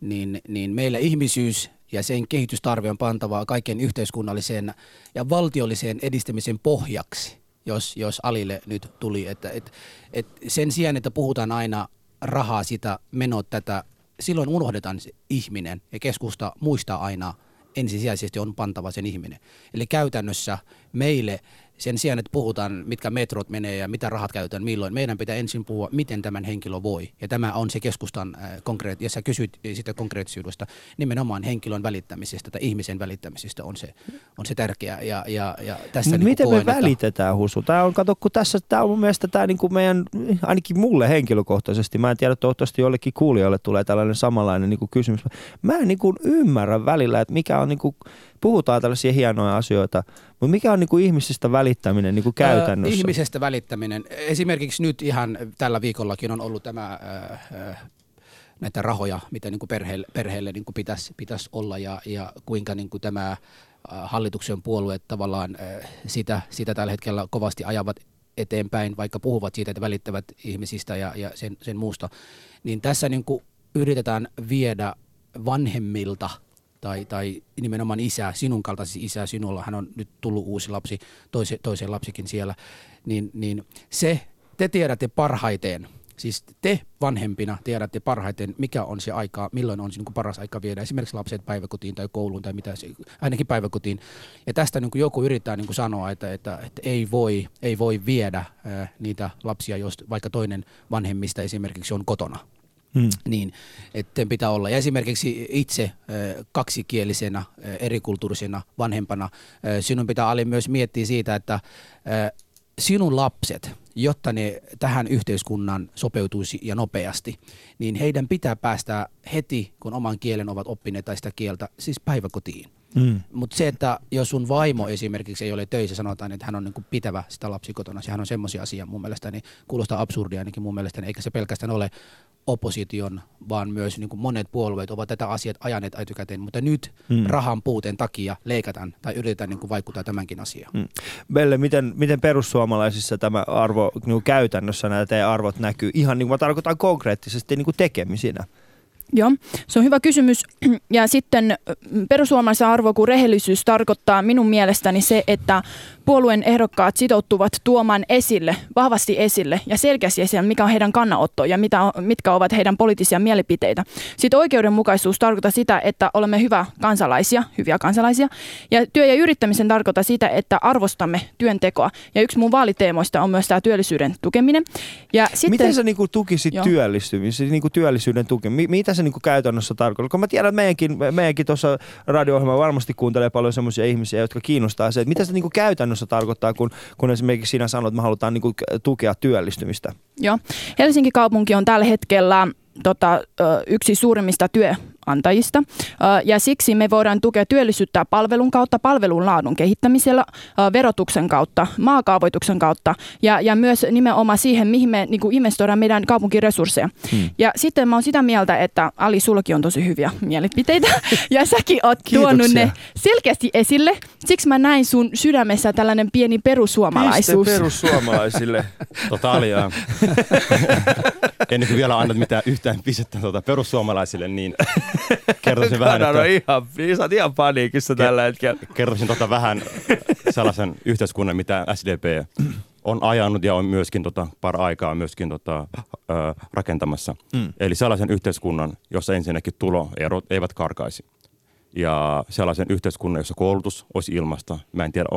niin, niin meillä ihmisyys ja sen kehitystarve on pantava kaiken yhteiskunnalliseen ja valtiolliseen edistämisen pohjaksi jos, jos Alille nyt tuli. Että, et, et sen sijaan, että puhutaan aina rahaa sitä, menot tätä, silloin unohdetaan se ihminen ja keskusta muistaa aina ensisijaisesti on pantava sen ihminen. Eli käytännössä meille sen sijaan, että puhutaan, mitkä metrot menee ja mitä rahat käytetään milloin, meidän pitää ensin puhua, miten tämän henkilö voi. Ja tämä on se keskustan äh, konkreettista, ja sä kysyt sitä konkreettisuudesta, nimenomaan henkilön välittämisestä tai ihmisen välittämisestä on se, on se tärkeää. Ja, ja, ja tässä niin miten koen, me välitetään, Husu? Tämä on, kato, kun tässä, tämä on mun mielestä tämä niin kuin meidän, ainakin mulle henkilökohtaisesti, mä en tiedä, toivottavasti jollekin kuulijoille tulee tällainen samanlainen niin kuin kysymys. Mä en niin kuin ymmärrä välillä, että mikä on niin kuin, puhutaan tällaisia hienoja asioita, mutta mikä on niin kuin ihmisistä välittäminen niin kuin käytännössä? ihmisestä välittäminen. Esimerkiksi nyt ihan tällä viikollakin on ollut tämä näitä rahoja, mitä niin kuin perheelle, perheelle niin kuin pitäisi, pitäisi olla ja, ja kuinka niin kuin tämä hallituksen puolueet tavallaan sitä, sitä tällä hetkellä kovasti ajavat eteenpäin, vaikka puhuvat siitä, että välittävät ihmisistä ja, ja sen, sen muusta. Niin tässä niin kuin yritetään viedä vanhemmilta tai, tai nimenomaan isä, sinun kaltaisi isä, sinulla hän on nyt tullut uusi lapsi, toise, toiseen lapsikin siellä, niin, niin se te tiedätte parhaiten, siis te vanhempina tiedätte parhaiten, mikä on se aika, milloin on se niin paras aika viedä esimerkiksi lapset päiväkotiin tai kouluun tai mitä, ainakin päiväkotiin. Ja tästä niin kuin joku yrittää niin kuin sanoa, että, että, että ei, voi, ei voi viedä ää, niitä lapsia, jos vaikka toinen vanhemmista esimerkiksi on kotona. Hmm. Niin, että pitää olla. Ja esimerkiksi itse kaksikielisenä, erikulttuurisena vanhempana, sinun pitää Ali myös miettiä siitä, että sinun lapset, jotta ne tähän yhteiskunnan sopeutuisi ja nopeasti, niin heidän pitää päästä heti, kun oman kielen ovat oppineet tai sitä kieltä, siis päiväkotiin. Hmm. Mutta se, että jos sun vaimo esimerkiksi ei ole töissä, sanotaan, että hän on niinku pitävä sitä lapsi kotona, sehän on semmoisia asia mun mielestäni, kuulostaa absurdia ainakin mun mielestäni, eikä se pelkästään ole opposition, vaan myös niinku monet puolueet ovat tätä asiat ajaneet etukäteen, mutta nyt Mm. rahan puuteen takia leikataan tai yritetään niinku vaikuttaa tämänkin asiaan. Mm. Belle, miten, miten perussuomalaisissa tämä arvo niin käytännössä nämä teidän arvot näkyy? Ihan niin kuin mä tarkoitan konkreettisesti niin kuin tekemisinä. Joo, se on hyvä kysymys. Ja sitten perussuomalaisen arvo kuin rehellisyys tarkoittaa minun mielestäni se, että puolueen ehdokkaat sitoutuvat tuomaan esille, vahvasti esille ja selkeästi esille, mikä on heidän kannanotto ja mitä, mitkä ovat heidän poliittisia mielipiteitä. Sitten oikeudenmukaisuus tarkoittaa sitä, että olemme hyvä kansalaisia, hyviä kansalaisia. Ja työ- ja yrittämisen tarkoittaa sitä, että arvostamme työntekoa. Ja yksi mun vaaliteemoista on myös tämä työllisyyden tukeminen. Ja sitten, Miten sä niinku tukisit Joo. työllistymistä, niinku työllisyyden tukemista? Mitä se niinku käytännössä tarkoittaa? Kun mä tiedän, että meidänkin, meidänkin tuossa radio-ohjelma varmasti kuuntelee paljon semmoisia ihmisiä, jotka kiinnostaa se, että mitä se niinku käytännössä tarkoittaa, kun, kun esimerkiksi sinä sanot, että me halutaan niinku tukea työllistymistä. Joo. Helsinki kaupunki on tällä hetkellä tota, yksi suurimmista työnantajista. Ja siksi me voidaan tukea työllisyyttä palvelun kautta, palvelun laadun kehittämisellä, verotuksen kautta, maakaavoituksen kautta ja, ja myös nimenomaan siihen, mihin me niin kuin investoidaan meidän kaupunkiresursseja. Hmm. Ja sitten mä oon sitä mieltä, että Ali, sullakin on tosi hyviä mielipiteitä ja säkin oot tuonut Kiitoksia. ne selkeästi esille. Siksi mä näin sun sydämessä tällainen pieni perussuomalaisuus. Piste perussuomalaisille. Tota oli, ja ennen kuin vielä annat mitään yhtään pistettä tuota perussuomalaisille, niin kertoisin vähän, Kanan on että, ihan, sä oot ihan paniikissa tällä hetkellä. kertoisin tota vähän sellaisen yhteiskunnan, mitä SDP on ajanut ja on myöskin tota, par aikaa myöskin tota, ö, rakentamassa. Mm. Eli sellaisen yhteiskunnan, jossa ensinnäkin tuloerot eivät karkaisi. Ja sellaisen yhteiskunnan, jossa koulutus olisi ilmasta. Mä en tiedä,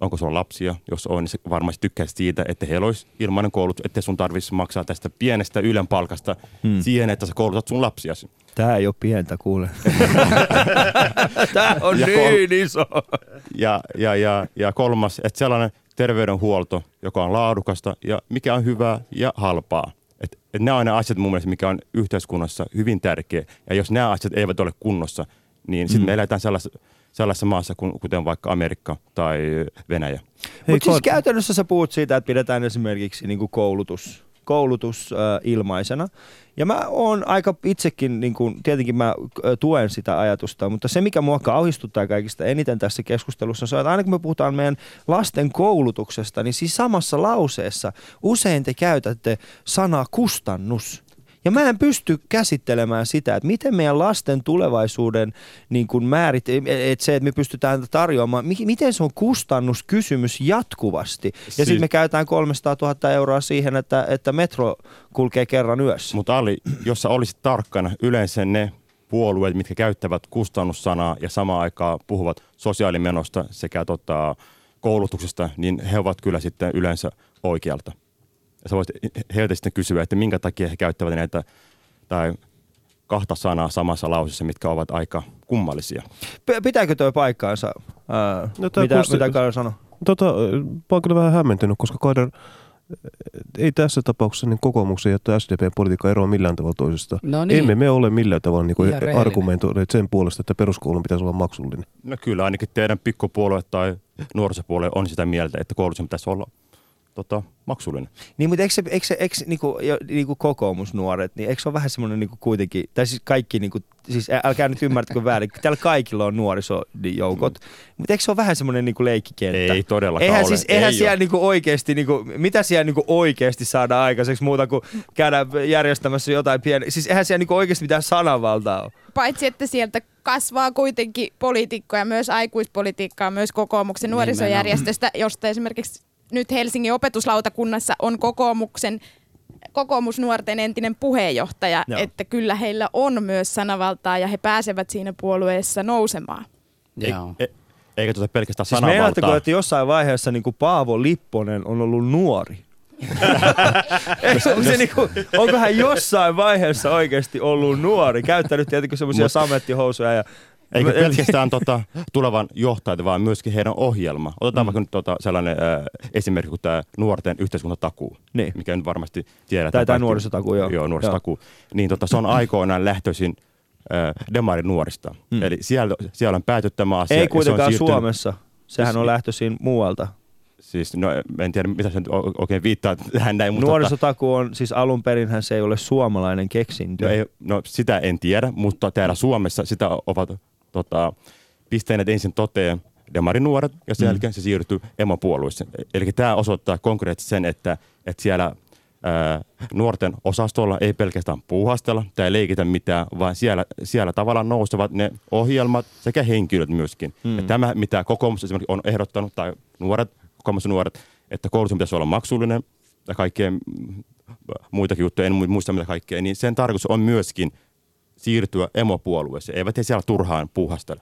onko sulla lapsia. Jos on, niin varmasti tykkäisi siitä, että heillä olisi ilmainen koulutus, ettei sun tarvitsisi maksaa tästä pienestä ylen palkasta Mm. mm. siihen, että sä koulutat sun lapsiasi. Tää ei ole pientä, kuule. Tää on Ja niin iso. Ja, ja, ja, ja kolmas, että sellainen terveydenhuolto, joka on laadukasta ja mikä on hyvää ja halpaa. Et, et nämä on ne asiat mun mielestä, mikä on yhteiskunnassa hyvin tärkeä. Ja jos nämä asiat eivät ole kunnossa, niin sitten Mm. me eletään sellaisessa, sellaisessa maassa, kuten vaikka Amerikka tai Venäjä. Mutta siis käytännössä sä puhut siitä, että pidetään esimerkiksi niin kuin koulutus, koulutus äh, ilmaisena. Ja mä oon aika itsekin, niin kuin, tietenkin mä tuen sitä ajatusta, mutta se mikä mua kauhistuttaa kaikista eniten tässä keskustelussa on se, että aina kun me puhutaan meidän lasten koulutuksesta, niin siis samassa lauseessa usein te käytätte sanaa kustannus. Ja mä en pysty käsittelemään sitä, että miten meidän lasten tulevaisuuden niin kuin määrit, että se, että me pystytään tarjoamaan, mi- miten se on kustannuskysymys jatkuvasti. Ja Si- sitten me käytetään 300 000 euroa siihen, että, että metro kulkee kerran yössä. Mutta Ali, jos sä olisit tarkkana, yleensä ne puolueet, mitkä käyttävät kustannussanaa ja samaan aikaan puhuvat sosiaalimenosta sekä tota, koulutuksesta, niin he ovat kyllä sitten yleensä oikealta. Ja sä voisit heiltä sitten kysyä, että minkä takia he käyttävät näitä tai kahta sanaa samassa lauseessa, mitkä ovat aika kummallisia. P- pitääkö tuo paikkaansa? Ää, No mitä, kuulosti- mitä Karl sanoi? Tota, mä oon kyllä vähän hämmentynyt, koska Kader ei tässä tapauksessa niin kokoomuksen ja SDP-politiikka eroa millään tavalla toisesta. No niin. Emme me ole millään tavalla niin argumentoineet sen puolesta, että peruskoulun pitäisi olla maksullinen. No kyllä, ainakin teidän pikkupuolue tai nuorisopuolue on sitä mieltä, että koulutuksen pitäisi olla tota, maksullinen. Niin, mutta eikö, se, eikö, se, eikö niinku, jo, niinku kokoomusnuoret, niin eikö se ole vähän semmoinen niinku kuitenkin, tai siis kaikki, niinku, siis älkää nyt ymmärtäkö väärin, täällä kaikilla on nuorisojoukot, mm. mutta eikö se ole vähän semmoinen niinku leikkikenttä? Ei todellakaan Eihän, ole. siis, eihän Ei siellä ole. niinku oikeasti, niinku, mitä siellä niinku oikeasti saada aikaiseksi muuta kuin käydä järjestämässä jotain pieniä, siis eihän siellä niinku oikeasti mitään sananvaltaa ole. Paitsi, että sieltä kasvaa kuitenkin poliitikkoja, myös aikuispolitiikkaa, myös kokoomuksen nuorisojärjestöstä, josta esimerkiksi nyt Helsingin opetuslautakunnassa on kokoomuksen kokoomusnuorten entinen puheenjohtaja, Joo. että kyllä heillä on myös sanavaltaa ja he pääsevät siinä puolueessa nousemaan. Joo. E- eikä tuota pelkästään Siis sananvaltaa. että jossain vaiheessa niinku Paavo Lipponen on ollut nuori? Eikö, onko, se niinku, onko hän jossain vaiheessa oikeasti ollut nuori? Käyttänyt tietenkin semmoisia samettihousuja ja Eikä pelkästään tota, tulevan johtajat, vaan myöskin heidän ohjelma. Otetaan Mm. vaikka nyt tota, sellainen äh, esimerkki kuin tämä nuorten yhteiskuntatakuu, Niin. mikä nyt varmasti tiedetään. Tai kaikki. nuorisotakuu, joo. Joo, nuorisotakuu. Niin tota, se on aikoinaan lähtöisin äh, demarin nuorista. Mm. Eli siellä, siellä on pääty tämä asia. ei se on kuitenkaan Suomessa. Sehän on lähtöisin muualta. Siis, no, en tiedä, mitä se nyt o- oikein viittaa tähän näin, mutta... tota- Nuorisotakuu on, siis alun perinhän se ei ole suomalainen keksintö. No, ei, no sitä en tiedä, mutta täällä Suomessa sitä ovat tota, pistäneet ensin toteen demarinuoret ja sen Mm. jälkeen se siirtyy emopuolueeseen. Eli tämä osoittaa konkreettisesti sen, että, että siellä ää, nuorten osastolla ei pelkästään puuhastella tai leikitä mitään, vaan siellä, siellä tavallaan nousevat ne ohjelmat sekä henkilöt myöskin. Mm. Ja tämä, mitä kokoomus esimerkiksi on ehdottanut, tai nuoret, kokoomusnuoret, että koulutus pitäisi olla maksullinen ja kaikkea muitakin juttuja, en mu- muista mitä kaikkea, niin sen tarkoitus on myöskin siirtyä emopuolueeseen. Eivät he siellä turhaan puuhastele.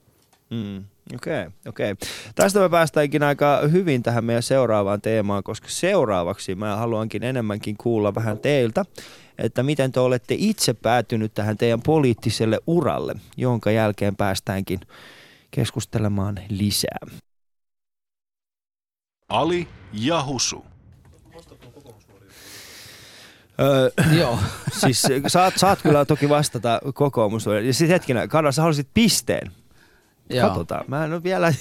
Mm. Okei, okay, okei. Okay. Tästä me päästäänkin aika hyvin tähän meidän seuraavaan teemaan, koska seuraavaksi mä haluankin enemmänkin kuulla vähän teiltä, että miten te olette itse päätynyt tähän teidän poliittiselle uralle, jonka jälkeen päästäänkin keskustelemaan lisää. Ali ja Husu. Öö, Joo. siis saat, saat kyllä toki vastata kokoomus. Ja sitten hetkinen, Karla, sä haluaisit pisteen. Joo. Katsotaan. Mä en ole vielä...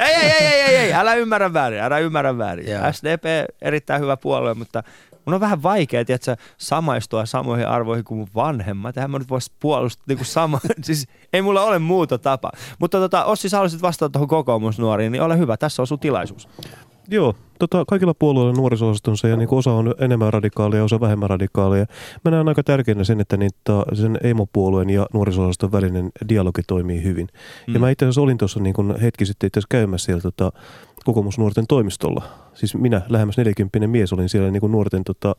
ei, ei, ei, ei, ei, ei, älä ymmärrä väärin, älä ymmärrä väärin. Joo. SDP erittäin hyvä puolue, mutta mun on vähän vaikea, tiedätkö, samaistua samoihin arvoihin kuin mun vanhemmat. Eihän mä nyt vois puolustaa niin kuin sama, siis ei mulla ole muuta tapa. Mutta tota, Ossi, sä haluaisit vastata tuohon kokoomusnuoriin, niin ole hyvä, tässä on sun tilaisuus. Joo, tota, kaikilla puolueilla on nuoriso-osastonsa ja niin osa on enemmän radikaalia ja osa vähemmän radikaalia. Mä näen aika tärkeänä sen, että niitä, sen emopuolueen ja nuoriso välinen dialogi toimii hyvin. Mm. Ja mä itse asiassa olin tuossa niin kun hetki sitten itse käymässä siellä tota, kokoomusnuorten toimistolla. Siis minä, lähemmäs 40 mies, olin siellä niin kuin nuorten, tota,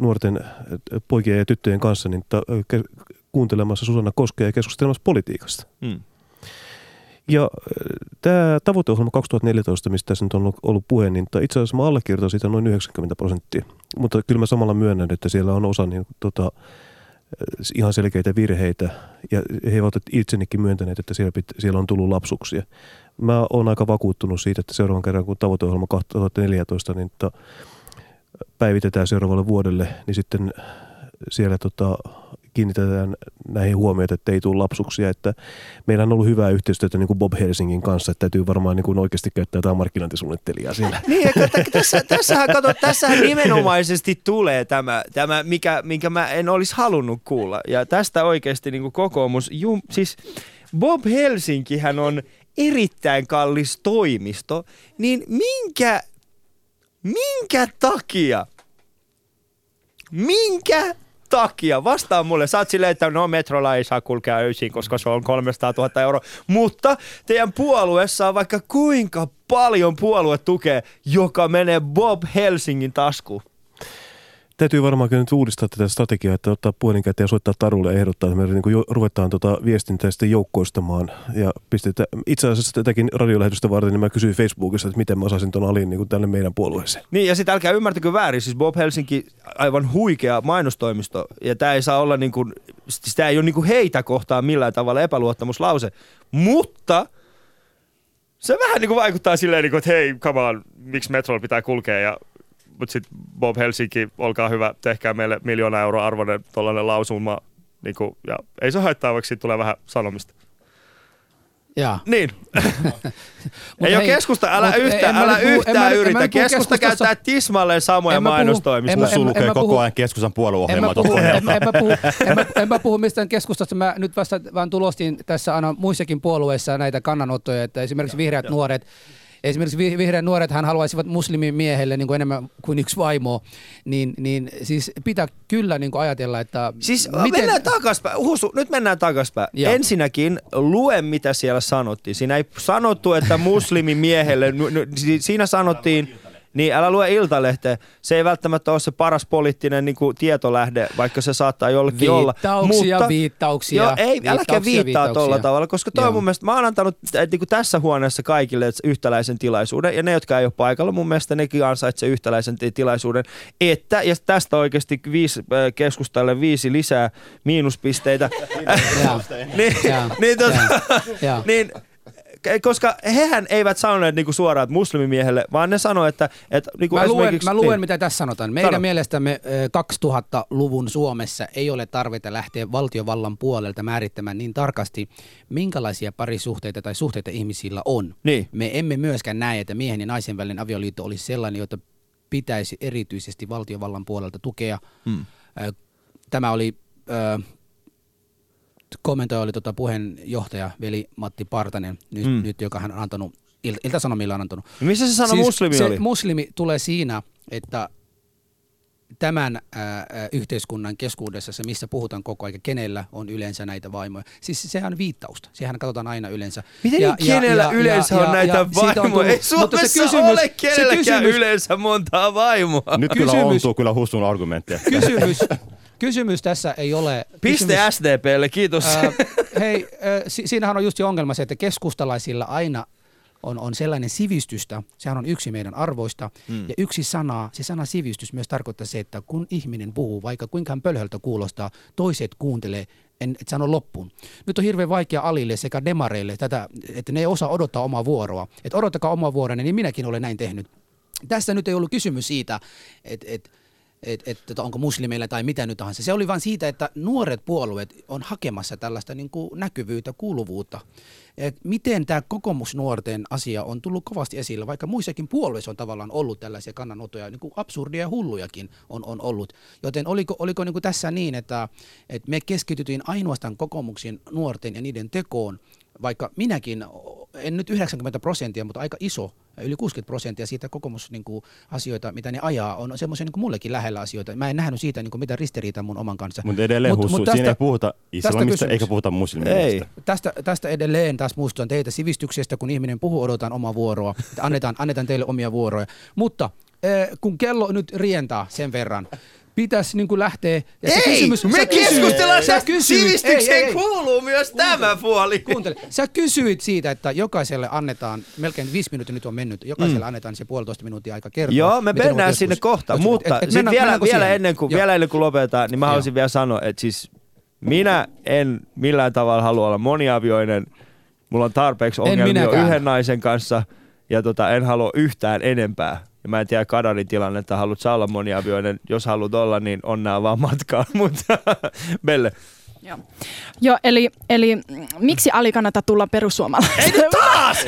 nuorten poikien ja tyttöjen kanssa niin, tota, ke- kuuntelemassa Susanna Koskea ja keskustelemassa politiikasta. Mm. Ja tämä tavoiteohjelma 2014, mistä tässä nyt on ollut- puhe, niin itse asiassa mä allekirjoitan siitä noin 90 prosenttia. Mutta kyllä mä samalla myönnän, että siellä on osa niin, tota, äh, ihan selkeitä virheitä. Ja he ovat itsenikin myöntäneet, että siellä, pit, siellä on tullut lapsuksia. Mä oon aika vakuuttunut siitä, että seuraavan kerran kun tavoiteohjelma 2014 niin, tota, päivitetään seuraavalle vuodelle, niin sitten siellä tota, kiinnitetään näihin huomioita, että ei tule lapsuksia. Että meillä on ollut hyvää yhteistyötä niin kuin Bob Helsingin kanssa, että täytyy varmaan niin kuin oikeasti käyttää jotain markkinointisuunnittelijaa siellä. Niin, ja kato, tässä, tässähän, kato, tässähän nimenomaisesti tulee tämä, tämä mikä, minkä mä en olisi halunnut kuulla. Ja tästä oikeasti niin kuin kokoomus, jum, siis Bob Helsinkihän on erittäin kallis toimisto, niin minkä, minkä takia, minkä takia? Vastaa mulle. Sä oot silleen, että no metrolla ei saa kulkea öisin, koska se on 300 000 euroa. Mutta teidän puolueessa on vaikka kuinka paljon puolue tukee, joka menee Bob Helsingin taskuun. Täytyy varmaan kyllä nyt uudistaa tätä strategiaa, että ottaa puhelin ja soittaa Tarulle ja ehdottaa, että me niin kuin ruvetaan tota viestintää sitten joukkoistamaan. Ja pistetään, itse asiassa tätäkin radiolähetystä varten, niin mä kysyin Facebookissa, että miten mä osaisin ton alin niin kuin tänne meidän puolueeseen. Niin ja sitten älkää ymmärtäkö väärin, siis Bob Helsinki aivan huikea mainostoimisto ja tämä ei saa olla niin kuin, sitä ei ole niin kuin heitä kohtaan millään tavalla epäluottamuslause, mutta se vähän niin kuin vaikuttaa silleen, niin kuin, että hei, come on, miksi metrolla pitää kulkea ja mutta sitten Bob Helsinki, olkaa hyvä, tehkää meille miljoona euroa arvoinen tuollainen lausuma, niin kuin, ja ei se haittaa, vaikka siitä tulee vähän sanomista. Jaa. Niin. Ei ole hei, keskusta, älä yhtään, älä puhu- en yhtään yritä. puhu Keskusta keskustassa- käyttää tismalleen samoja mä mainostoimista. en mä- mä koko ajan keskustan puolueohjelmaa tuossa en, en, mä puhu, en, mä, en mä puhu mistään keskustasta. Mä nyt vasta vaan tulostin tässä aina muissakin puolueissa näitä kannanottoja, että esimerkiksi vihreät nuoret, esimerkiksi vi- vihreät nuoret hän haluaisivat muslimin miehelle niin kuin enemmän kuin yksi vaimo, niin, niin siis pitää kyllä niin kuin ajatella, että Siis Miten? mennään takaspäin. Husu, nyt mennään takaspäin. Joo. Ensinnäkin lue, mitä siellä sanottiin. Siinä ei sanottu, että muslimi miehelle, siinä sanottiin, niin älä lue Iltalehteä. Se ei välttämättä ole se paras poliittinen niin kuin, tietolähde, vaikka se saattaa jollekin olla. Viittauksia, viittauksia, Joo, ei, viittauksia, viittaa viittauksia. tuolla tavalla, koska toi Joo. mun mielestä, mä oon antanut niin kuin tässä huoneessa kaikille yhtäläisen tilaisuuden, ja ne, jotka ei ole paikalla, mun mielestä nekin ansaitsee yhtäläisen ti- tilaisuuden, että, ja tästä oikeasti viisi, äh, keskustalle viisi lisää miinuspisteitä, niin, niin, tota, niin koska hehän eivät sanoneet niinku suoraan että muslimimiehelle, vaan ne sanoivat, että, että niinku Mä luen, mä luen niin. mitä tässä sanotaan. Meidän Sano. mielestämme ö, 2000-luvun Suomessa ei ole tarvetta lähteä valtiovallan puolelta määrittämään niin tarkasti, minkälaisia parisuhteita tai suhteita ihmisillä on. Niin. Me emme myöskään näe, että miehen ja naisen välinen avioliitto olisi sellainen, jota pitäisi erityisesti valtiovallan puolelta tukea. Mm. Ö, Tämä oli, ö, kommentoija oli tota puheenjohtaja veli Matti Partanen, nyt, Mm. nyt joka hän on antanut, Il- Ilta-Sanomilla on antanut Missä se sana muslimi se oli? muslimi tulee siinä, että tämän ää, yhteiskunnan keskuudessa, se missä puhutaan koko ajan, kenellä on yleensä näitä vaimoja. Siis sehän on viittausta. Sehän katsotaan aina yleensä. Miten niin kenellä yleensä on näitä siitä on vaimoja? Ei tullut- mutta se Suomessa kysymys- ole se kenelläkään kysymys- yleensä montaa vaimoa. Nyt kyllä Kysymys- ontuu kyllä Hussun argumentteja. Kysymys, kysymys tässä ei ole... Piste kysymys, SDPlle, kiitos. Ää, hei, ää, si- siinähän on just jo ongelma se, että keskustalaisilla aina on, on sellainen sivistystä, sehän on yksi meidän arvoista, mm. ja yksi sana, se sana sivistys myös tarkoittaa se, että kun ihminen puhuu, vaikka kuinka hän pölhöltä kuulostaa, toiset kuuntelee, en et sano loppuun. Nyt on hirveän vaikea alille sekä demareille tätä, että ne ei osaa odottaa omaa vuoroa. Että odottakaa omaa vuoronne, niin minäkin olen näin tehnyt. Tässä nyt ei ollut kysymys siitä, että et, et, et, onko muslimeilla tai mitä nyt tahansa. Se oli vain siitä, että nuoret puolueet on hakemassa tällaista niin kuin näkyvyyttä, kuuluvuutta. Et miten tämä kokoomusnuorten asia on tullut kovasti esille, vaikka muissakin puolueissa on tavallaan ollut tällaisia kannanottoja, niin kuin absurdia ja hullujakin on, on ollut. Joten oliko, oliko niin kuin tässä niin, että, että me keskitytyin ainoastaan kokoomuksen nuorten ja niiden tekoon, vaikka minäkin, en nyt 90 prosenttia, mutta aika iso, yli 60 prosenttia siitä kokoomus niin kuin, asioita, mitä ne ajaa, on semmoisia niin kuin mullekin lähellä asioita. Mä en nähnyt siitä niin kuin, mitään ristiriitaa mun oman kanssa. Mutta edelleen Mut- Hussu, mut siinä tästä- ei puhuta islamista eikä puhuta muslimiista. Ei. Tästä, tästä edelleen taas muistutan teitä sivistyksestä, kun ihminen puhuu, odotan omaa vuoroa. Annetaan, annetaan teille omia vuoroja. Mutta eh, kun kello nyt rientää sen verran, pitäisi niin kuin lähteä... Ja se Ei, kysymys- me keskustellaan sä kysyit- Sivistykseen ei, ei, ei. kuuluu myös tämä puoli. Kuuntele. Sä kysyit siitä, että jokaiselle annetaan, melkein viisi minuuttia nyt on mennyt, jokaiselle mm. annetaan se puolitoista minuuttia aika kertoa. Joo, me mennään sinne kohta, mutta Et- et mennään- vielä, mennäänkö vielä, ennen kuin, Joo. vielä ennen kuin lopetetaan, niin mä Joo. haluaisin vielä sanoa, että siis minä en millään tavalla halua olla moniavioinen. Mulla on tarpeeksi ongelmia yhden naisen kanssa ja tota, en halua yhtään enempää. Ja mä en tiedä Kadarin tilannetta, haluat olla moniavioinen. Jos haluat olla, niin onnea vaan matkaan. Mutta Belle. Joo, Joo eli, eli mm, miksi Ali kannattaa tulla perussuomalaiseen? Ei nyt taas!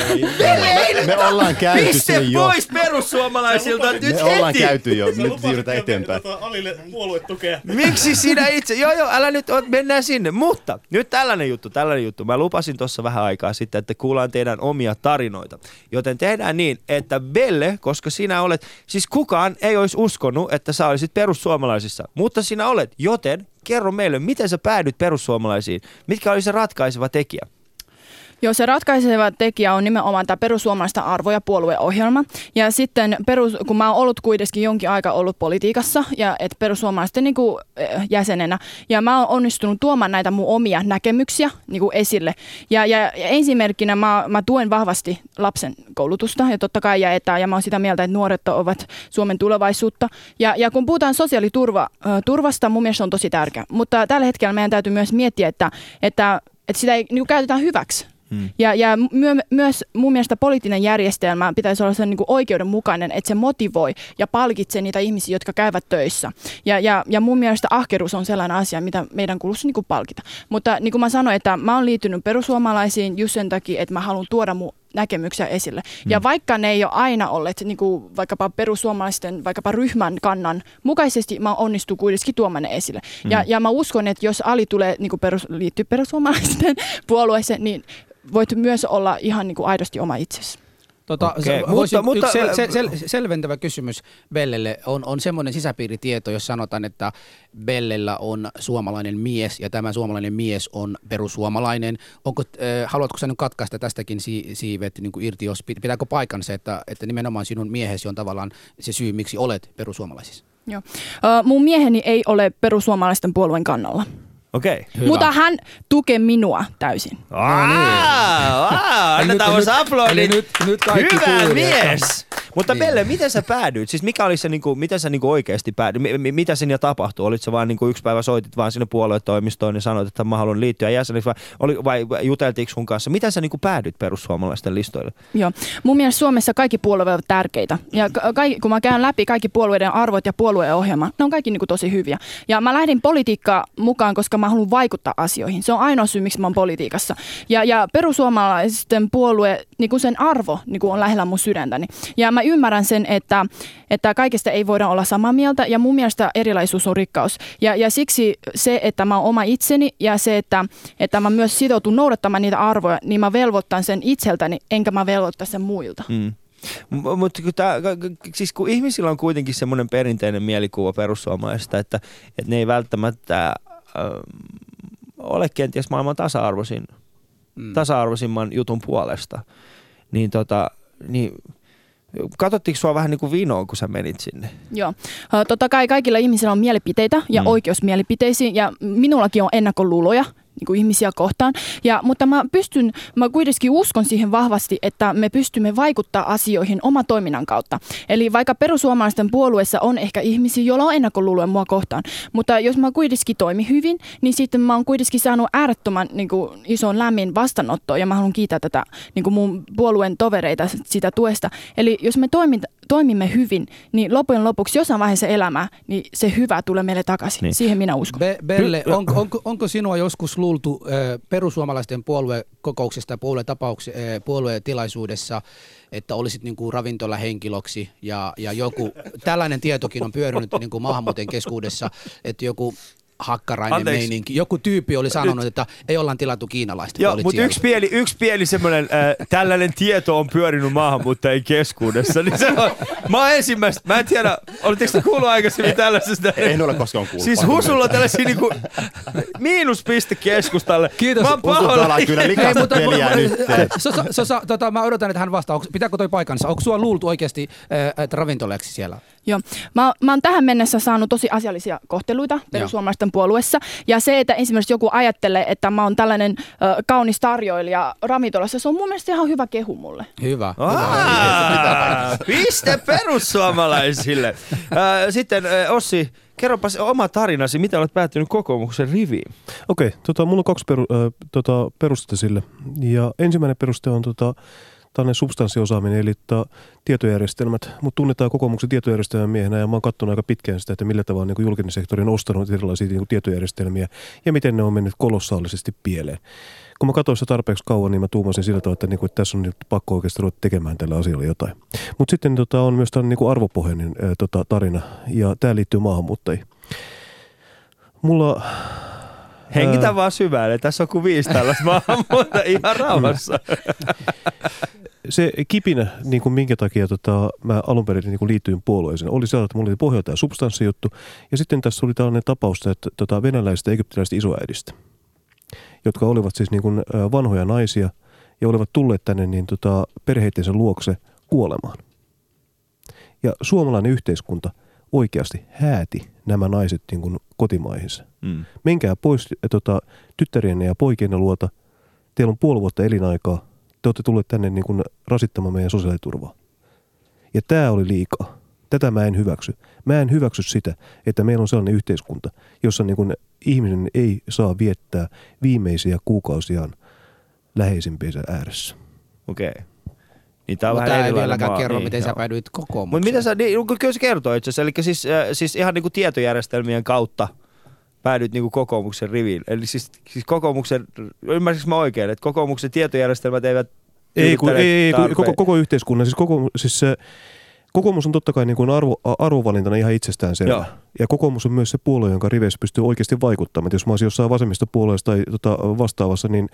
Me ollaan käyty Piste jo. pois perussuomalaisilta nyt Me ollaan heti! käyty jo. Nyt siirrytään eteenpäin. Alille puoluetukea. Miksi sinä itse? Joo, joo, älä nyt, mennään sinne. Mutta nyt tällainen juttu, tällainen juttu. Mä lupasin tuossa vähän aikaa sitten, että kuullaan teidän omia tarinoita. Joten tehdään niin, että Belle, koska sinä olet, siis kukaan ei olisi uskonut, että sä olisit perussuomalaisissa, mutta sinä olet. Joten kerro meille, miten sä päädyt perussuomalaisiin? Mitkä oli se ratkaiseva tekijä? Joo, se ratkaiseva tekijä on nimenomaan tämä perussuomalaista arvo- ja puolueohjelma. Ja sitten, perus, kun mä oon ollut kuitenkin jonkin aika ollut politiikassa ja et perussuomalaisten niin kuin, jäsenenä, ja mä oon onnistunut tuomaan näitä mun omia näkemyksiä niin kuin esille. Ja, ja, ja ensimerkkinä mä, mä tuen vahvasti lapsen koulutusta ja totta kai ja ja mä oon sitä mieltä, että nuoret ovat Suomen tulevaisuutta. Ja, ja kun puhutaan sosiaaliturvasta, mun mielestä se on tosi tärkeä. Mutta tällä hetkellä meidän täytyy myös miettiä, että, että, että sitä ei niin käytetään hyväksi Hmm. Ja, ja myö, myös mun mielestä poliittinen järjestelmä pitäisi olla se niin kuin oikeudenmukainen, että se motivoi ja palkitsee niitä ihmisiä, jotka käyvät töissä. Ja, ja, ja mun mielestä ahkeruus on sellainen asia, mitä meidän kuuluisi niin kuin palkita. Mutta niin kuin mä sanoin, että mä oon liittynyt perussuomalaisiin just sen takia, että mä haluan tuoda mun näkemyksiä esille. Mm. Ja vaikka ne ei ole aina olleet niin kuin vaikkapa perussuomalaisten, vaikkapa ryhmän kannan mukaisesti, mä onnistun kuitenkin tuomaan ne esille. Mm. Ja, ja mä uskon, että jos Ali tulee niin kuin perus, liittyy perussuomalaisten puolueeseen, niin voit myös olla ihan niin kuin aidosti oma itsesi. Tota, okay. se, mutta, mutta, yksi sel, sel, sel, selventävä kysymys Bellelle on, on semmoinen sisäpiiritieto, jos sanotaan, että Bellellä on suomalainen mies ja tämä suomalainen mies on perussuomalainen. Onko, äh, haluatko sä nyt katkaista tästäkin si, siivet niin kuin irti, jos pitääkö paikansa, että, että nimenomaan sinun miehesi on tavallaan se syy, miksi olet perussuomalaisissa? Joo. Uh, mun mieheni ei ole perussuomalaisten puolueen kannalla. Okei. Okay. Mutta hän tukee minua täysin. Aa, no niin. aa, annetaan nyt, aplodit. Nyt, nyt kaikki Hyvä kuulijat. mies. Mutta niin. Belle, miten sä päädyit? Siis mikä oli se, niin kuin, miten sä niin oikeasti päädyit? M- mitä sinne tapahtui? Olit sä vaan niin yksi päivä soitit vaan sinne puoluetoimistoon ja sanoit, että mä haluan liittyä jäseneksi vai, oli, vai juteltiinko sun kanssa? Miten sä niin päädyit perussuomalaisten listoille? Joo. Mun mielestä Suomessa kaikki puolueet ovat tärkeitä. Ja ka- kun mä käyn läpi kaikki puolueiden arvot ja puolueohjelma, ne on kaikki niin tosi hyviä. Ja mä lähdin politiikkaan mukaan, koska mä haluan vaikuttaa asioihin. Se on ainoa syy, miksi mä oon politiikassa. Ja, ja perussuomalaisten puolue, niin kuin sen arvo niin kuin on lähellä mun sydäntäni. Ja mä ymmärrän sen, että, että kaikesta ei voida olla samaa mieltä ja mun mielestä erilaisuus on rikkaus. Ja, ja siksi se, että mä oon oma itseni ja se, että, että mä myös sitoutun noudattamaan niitä arvoja, niin mä velvoittan sen itseltäni, enkä mä velvoittaa sen muilta. Mm. Mutta kun, siis kun ihmisillä on kuitenkin semmoinen perinteinen mielikuva perussuomalaisista, että, että ne ei välttämättä äh, ole kenties maailman tasa-arvoisin, mm. tasa-arvoisimman jutun puolesta, niin, tota, niin Katsottiinko sua vähän niin kuin vinoon, kun sä menit sinne? Joo. Totta kai kaikilla ihmisillä on mielipiteitä ja mm. oikeus mielipiteisiin ja minullakin on ennakkoluuloja niin kuin ihmisiä kohtaan. Ja, mutta mä pystyn, mä kuitenkin uskon siihen vahvasti, että me pystymme vaikuttaa asioihin oma toiminnan kautta. Eli vaikka perussuomalaisten puolueessa on ehkä ihmisiä, joilla on ennakkoluuloja mua kohtaan, mutta jos mä kuitenkin toimin hyvin, niin sitten mä oon kuitenkin saanut äärettömän niin kuin, ison lämmin vastaanottoa ja mä haluan kiittää tätä niin kuin mun puolueen tovereita sitä tuesta. Eli jos me toimin, toimimme hyvin, niin loppujen lopuksi jossain vaiheessa elämää, niin se hyvä tulee meille takaisin. Niin. Siihen minä uskon. Be- Belle, on, onko, onko sinua joskus luultu perussuomalaisten puoluekokouksesta ja puoluetilaisuudessa, että olisit niin kuin ravintolahenkilöksi ja, ja joku, tällainen tietokin on pyörinyt niin kuin maahanmuuteen keskuudessa, että joku hakkarainen Anteeksi. meininki. Joku tyyppi oli sanonut, Nyt. että ei ollaan tilattu kiinalaista. Joo, mutta yksi pieni, yksi pieni semmoinen, äh, tällainen tieto on pyörinyt maahanmuuttajien keskuudessa. Niin se on, mä oon ensimmäistä, mä en tiedä, oletteko te kuullut aikaisemmin tällaisesta? En ole koskaan kuullut. Siis Husulla tällaisia niinku, miinuspiste keskustalle. Kiitos. Mä oon pahoilla. kyllä likasta peliä nyt. So, so, so, tota, mä odotan, että hän vastaa. Onko, pitääkö toi paikansa? Onko sua luultu oikeasti äh, ravintolaksi siellä? Joo. Mä, mä oon tähän mennessä saanut tosi asiallisia kohteluita perussuomalaisten puolueessa. Ja se, että esimerkiksi joku ajattelee, että mä oon tällainen äh, kaunis tarjoilija ravintolassa, se on mun mielestä ihan hyvä kehu mulle. Hyvä. Aa, piste perussuomalaisille. Sitten Ossi, Kerropa oma tarinasi, miten olet päättynyt kokoomuksen riviin? Okei, okay, tota, mulla on kaksi peru, äh, tota, perustetta sille. Ja ensimmäinen peruste on tota, tällainen substanssiosaaminen, eli tietojärjestelmät. Mutta tunnetaan kokoomuksen tietojärjestelmän miehenä ja mä oon katsonut aika pitkään sitä, että millä tavalla niin julkinen sektori on ostanut erilaisia niin tietojärjestelmiä ja miten ne on mennyt kolossaalisesti pieleen. Kun mä katsoin sitä tarpeeksi kauan, niin mä tuumasin sillä tavalla, että, niin kuin, että tässä on niin pakko oikeasti ruveta tekemään tällä asialla jotain. Mutta sitten tota, on myös tällainen niin arvopohjainen tota, tarina ja tämä liittyy maahanmuuttajiin. Mulla Hengitä vaan syvälle. Tässä on kuin viisi tällaista maahanmuutta ihan rauhassa. se kipinä, niin kuin minkä takia tota, mä alun perin niin kuin liityin puolueeseen, oli se, että mulla oli pohjalla tämä substanssijuttu. Ja sitten tässä oli tällainen tapaus että, tota, venäläisistä egyptiläisistä isoäidistä, jotka olivat siis niin kuin, vanhoja naisia ja olivat tulleet tänne niin, tota, perheitensä luokse kuolemaan. Ja suomalainen yhteiskunta oikeasti hääti nämä naiset niin kuin kotimaihinsa. Mm. Menkää pois tota, tyttärienne ja poikienne luota. Teillä on puoli vuotta elinaikaa te olette tulleet tänne niin kuin rasittamaan meidän sosiaaliturvaa. Ja tämä oli liikaa. Tätä mä en hyväksy. Mä en hyväksy sitä, että meillä on sellainen yhteiskunta, jossa niin kuin ihminen ei saa viettää viimeisiä kuukausiaan läheisimpiensä ääressä. Okei. Okay. Niin tää on Mutta vähän tämä ei erilainen vieläkään maa. kerro, niin, miten sä joo. päädyit kokoomukseen. Mutta mitä sä, niin, kyllä se kertoo itse asiassa, eli siis, äh, siis ihan niinku tietojärjestelmien kautta päädyit niinku kokoomuksen riviin. Eli siis, siis kokoomuksen, ymmärsinkö mä oikein, että kokoomuksen tietojärjestelmät eivät Ei, kun, ei, ei kun, koko, koko yhteiskunnan, siis, koko, siis se, kokoomus on totta kai niin kuin arvo, arvovalintana ihan itsestään selvä. Joo. Ja kokoomus on myös se puolue, jonka riveissä pystyy oikeasti vaikuttamaan. Et jos mä olisin jossain vasemmistopuolueessa tai tota, vastaavassa, niin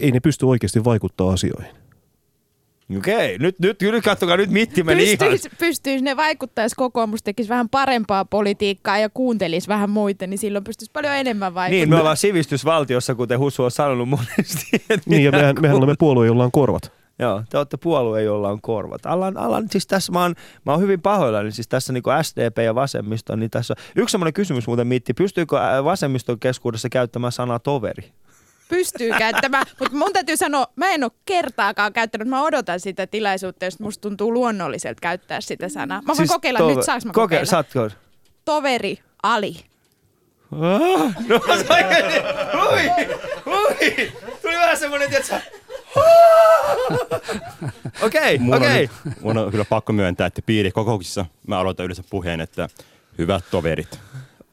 ei ne pysty oikeasti vaikuttaa asioihin. Okei, nyt, nyt, nyt kattokaa, nyt mitti meni ihan. Pystyis, pystyis ne vaikuttaa, jos kokoomus tekisi vähän parempaa politiikkaa ja kuuntelisi vähän muita, niin silloin pystyisi paljon enemmän vaikuttaa. Niin, me ollaan sivistysvaltiossa, kuten Husu on sanonut monesti. Niin, ja mehän, mehän olemme puolue, jolla on korvat. Joo, te olette puolue, jolla on korvat. Alan, alan, siis tässä mä oon, mä oon hyvin pahoillani, siis tässä niin SDP ja vasemmisto, niin tässä yksi semmoinen kysymys muuten Mitti, pystyykö ää, vasemmiston keskuudessa käyttämään sanaa toveri? Pystyy käyttämään, mutta mun täytyy sanoa, mä en ole kertaakaan käyttänyt, mä odotan sitä tilaisuutta, jos musta tuntuu luonnolliselta käyttää sitä sanaa. Mä voin siis kokeilla tove- nyt, saaks mä Koke- kokeilla? Saatko? Toveri Ali. No, se oikein, hui, hui, tuli vähän semmoinen, tietsä, Okei, Mun, okei. on, mun on kyllä pakko myöntää, että piirikokouksissa mä aloitan yleensä puheen, että hyvät toverit.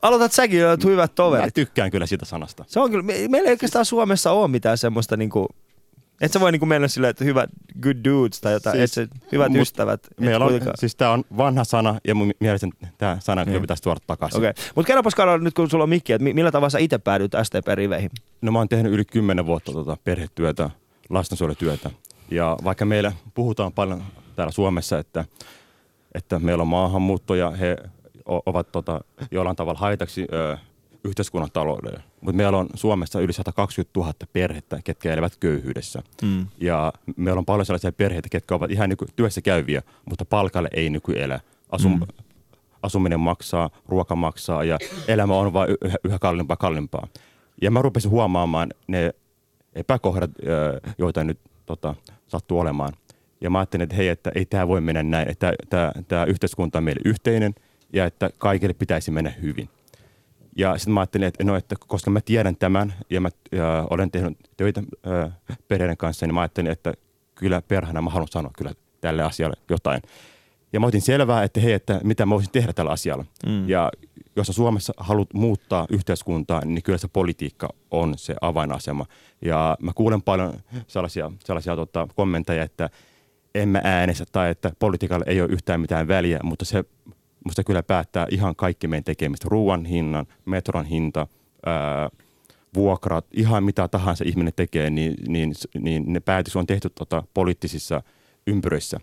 Aloitat säkin, olet hyvät Mä toverit. tykkään kyllä siitä sanasta. Se on kyllä, me, meillä ei oikeastaan Suomessa ole mitään semmoista niinku, et sä voi niinku mennä silleen, että hyvät good dudes tai jotain, Siis- et se, hyvät mut ystävät. Meillä on, kuitenkaan- siis tää on vanha sana ja mun mielestä tämä sana kyllä Niin. pitäisi tuoda takaisin. Okei, okay. mutta kerropas Karol nyt kun sulla on mikki, että mi- millä tavalla sä itse päädyit STP-riveihin? No mä oon tehnyt yli 10 vuotta tota perhetyötä, lastensuojelutyötä. Ja vaikka meillä puhutaan paljon täällä Suomessa, että, että meillä on maahanmuutto ja he ovat tota, jollain tavalla haitaksi ö, yhteiskunnan taloudelle. Mutta meillä on Suomessa yli 120 000 perhettä, ketkä elävät köyhyydessä. Mm. Ja meillä on paljon sellaisia perheitä, ketkä ovat ihan nyky- työssä käyviä, mutta palkalle ei nyky elä. Asum, Mm. Asuminen maksaa, ruoka maksaa ja elämä on vain yhä, yhä kalliimpaa kalliimpaa. Ja mä rupesin huomaamaan ne epäkohdat, joita nyt tota, sattuu olemaan. Ja mä ajattelin, että hei, että ei tämä voi mennä näin, että tämä yhteiskunta on meille yhteinen ja että kaikille pitäisi mennä hyvin. Ja sitten mä ajattelin, että, no, että koska mä tiedän tämän ja mä ja olen tehnyt töitä ö, perheiden kanssa, niin mä ajattelin, että kyllä perhana mä haluan sanoa kyllä tälle asialle jotain. Ja mä otin selvää, että hei, että mitä mä voisin tehdä tällä asialla. Mm. Ja jos sä Suomessa haluat muuttaa yhteiskuntaa, niin kyllä se politiikka on se avainasema. Ja mä kuulen paljon sellaisia, sellaisia tota, kommentteja, että en mä äänestä tai että politiikalle ei ole yhtään mitään väliä, mutta se musta kyllä päättää ihan kaikki meidän tekemistä. Ruoan hinnan, metron hinta, ää, vuokrat, ihan mitä tahansa ihminen tekee, niin, niin, niin ne päätös on tehty tota, poliittisissa ympyröissä.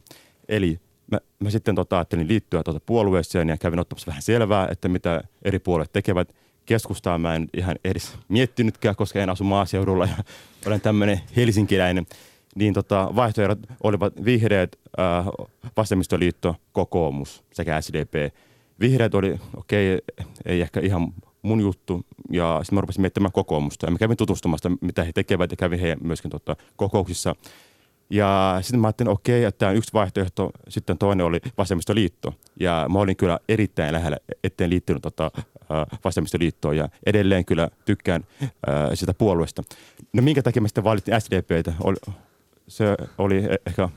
Eli mä, mä sitten tota, ajattelin liittyä tota puolueeseen ja kävin ottamassa vähän selvää, että mitä eri puolueet tekevät. Keskustaa mä en ihan edes miettinytkään, koska en asu maaseudulla ja olen tämmöinen helsinkiläinen. Niin tota, vaihtoehdot olivat vihreät, äh, vasemmistoliitto, kokoomus sekä SDP. Vihreät oli, okei, okay, ei ehkä ihan mun juttu. Ja sitten mä rupesin miettimään kokoomusta. Ja mä kävin tutustumasta, mitä he tekevät ja kävin heidän myöskin tota, kokouksissa. Ja sitten mä ajattelin, okei, että tämä on yksi vaihtoehto. Sitten toinen oli vasemmistoliitto. Ja mä olin kyllä erittäin lähellä, etten liittynyt tota, vasemmistoliittoon. Ja edelleen kyllä tykkään äh, sitä puolueesta. No minkä takia mä sitten valittiin SDPtä? Oli, se oli e- ehkä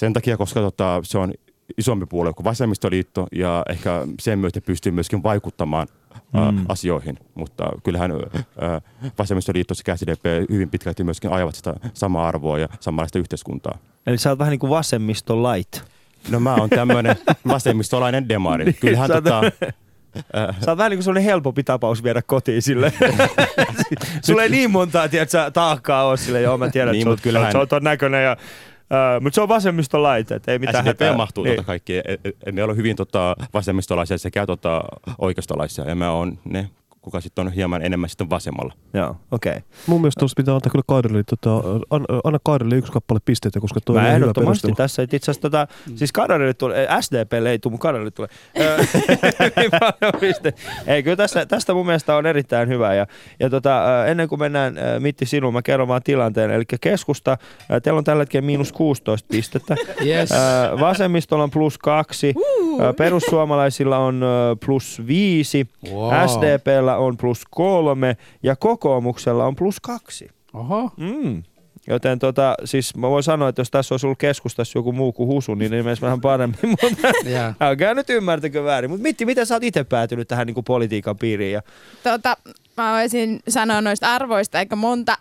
sen takia, koska tota, se on isompi puolue kuin vasemmistoliitto ja ehkä sen myötä pystyy myöskin vaikuttamaan mm. Mm. asioihin. Mutta kyllähän ää, vasemmistoliitto sekä SDP hyvin pitkälti myöskin ajavat sitä samaa arvoa ja samanlaista yhteiskuntaa. Eli sä oot vähän niin kuin vasemmisto light. No mä oon tämmöinen vasemmistolainen demari. Kyllähän Sä oot- tota, Sä oot vähän niin kuin sellainen helpompi tapaus viedä kotiin sille. Sulla ei niin montaa, tiedätkö, taakkaa ole sille. Joo, mä tiedän, Niin, että se on- kyllähän- on ton näköinen ja Mutta se on vasemmisto light, et ei mitään SDP mahtuu niin. tota kaikki. E- e- Me ollaan hyvin tota, vasemmistolaisia sekä tota, oikeistolaisia ja mä oon ne, kuka sitten on hieman enemmän sitten vasemmalla. Joo, okei. Okay. Mun mielestä tuossa pitää antaa kyllä Kaiderille, tota, an, anna Kaiderille yksi kappale pisteitä, koska toi Mä on hyvä ehdottomasti perustelu. tässä, että itse asiassa tota, siis Kadarille tulee, eh, SDPlle ei tule, mutta Kadarille tulee. Ö, niin paljon piste. Ei, kyllä tästä, tästä mun mielestä on erittäin hyvä. Ja, ja tota, ennen kuin mennään Mitti sinuun, mä kerron vaan tilanteen. Eli keskusta, teillä on tällä hetkellä miinus 16 pistettä. Yes. Vasemmistolla on plus kaksi, Ö, perussuomalaisilla on plus viisi, Wow. SDPllä on plus kolme ja kokoomuksella on plus kaksi. Oho. Mm. Joten tota, siis mä voin sanoa, että jos tässä olisi ollut keskustassa joku muu kuin Husu, niin ne menisi vähän paremmin. Mutta Ja. älkää nyt ymmärtäkö väärin. Mutta Mitti, miten sä oot itse päätynyt tähän niin kuin politiikan piiriin? Ja... Tota, mä voisin sanoa noista arvoista aika monta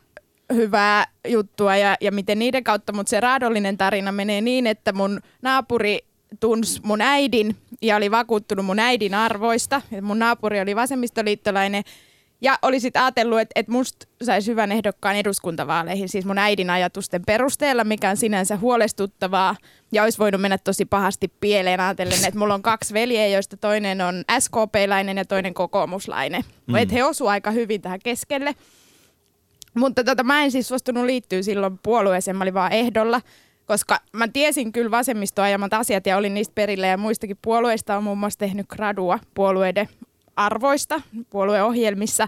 hyvää juttua ja, ja miten niiden kautta, mutta se raadollinen tarina menee niin, että mun naapuri tunsi mun äidin ja oli vakuuttunut mun äidin arvoista. Mun naapuri oli vasemmistoliittolainen ja oli sitten ajatellut, että, että musta saisi hyvän ehdokkaan eduskuntavaaleihin, siis mun äidin ajatusten perusteella, mikä on sinänsä huolestuttavaa. Ja olisi voinut mennä tosi pahasti pieleen ajatellen, että mulla on kaksi veljeä, joista toinen on SKP-läinen ja toinen kokoomuslainen. Mm. Että he osu aika hyvin tähän keskelle. Mutta tota, mä en siis suostunut liittyä silloin puolueeseen, mä olin vaan ehdolla, koska mä tiesin kyllä vasemmistoa ajamat asiat ja olin niistä perillä ja muistakin puolueista on muun muassa tehnyt gradua puolueiden arvoista puolueohjelmissa.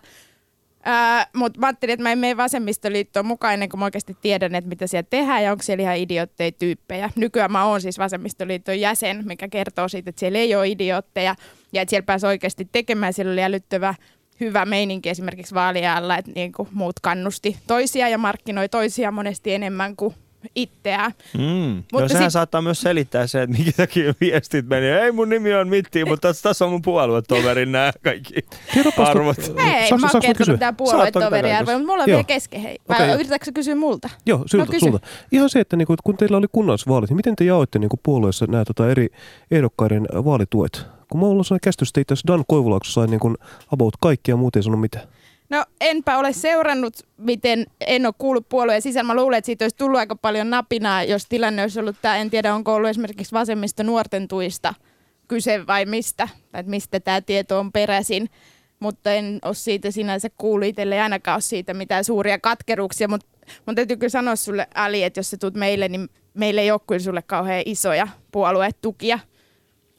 Ää, mutta mä ajattelin, että mä en mene vasemmistoliittoon mukaan ennen kuin mä oikeasti tiedän, että mitä siellä tehdään ja onko siellä ihan idiootteja tyyppejä. Nykyään mä oon siis vasemmistoliiton jäsen, mikä kertoo siitä, että siellä ei ole idiootteja ja että siellä pääsi oikeasti tekemään. Siellä oli älyttävä hyvä meininki esimerkiksi vaalialla, että niin kuin muut kannusti toisia ja markkinoi toisia monesti enemmän kuin itseään. Mm. Mutta Mutta sehän sit- saattaa myös selittää se, että minkä takia viestit meni. Ei mun nimi on Mitti, mutta tässä, tässä on mun puoluetoverin nämä kaikki arvot. Ei, Saanko- mä oon kertonut toki puoluetoveriarvoja, mutta mulla on Joo. vielä kesken. Hei. Vai Okei. yritätkö sä kysyä multa? Joo, sulta, kysy. sulta. Ihan se, että niinku, kun teillä oli kunnallisvaalit, niin miten te jaoitte niinku puolueessa nämä tota, eri ehdokkaiden vaalituet? Kun mä oon sellainen käsitys, että itse asiassa Dan Koivulaakso sai niinku about kaikkia ja muut ei sanonut mitään. No enpä ole seurannut, miten en ole kuullut puolueen sisällä. Mä luulen, että siitä olisi tullut aika paljon napinaa, jos tilanne olisi ollut tämä. En tiedä, onko ollut esimerkiksi vasemmista nuorten tuista kyse vai mistä, tai mistä tämä tieto on peräisin. Mutta en ole siitä sinänsä kuullut itselle, ei ainakaan ole siitä mitään suuria katkeruuksia. Mutta mun täytyy kyllä sanoa sulle, Ali, että jos sä tulet meille, niin meillä ei ole kyllä sulle kauhean isoja puoluetukia.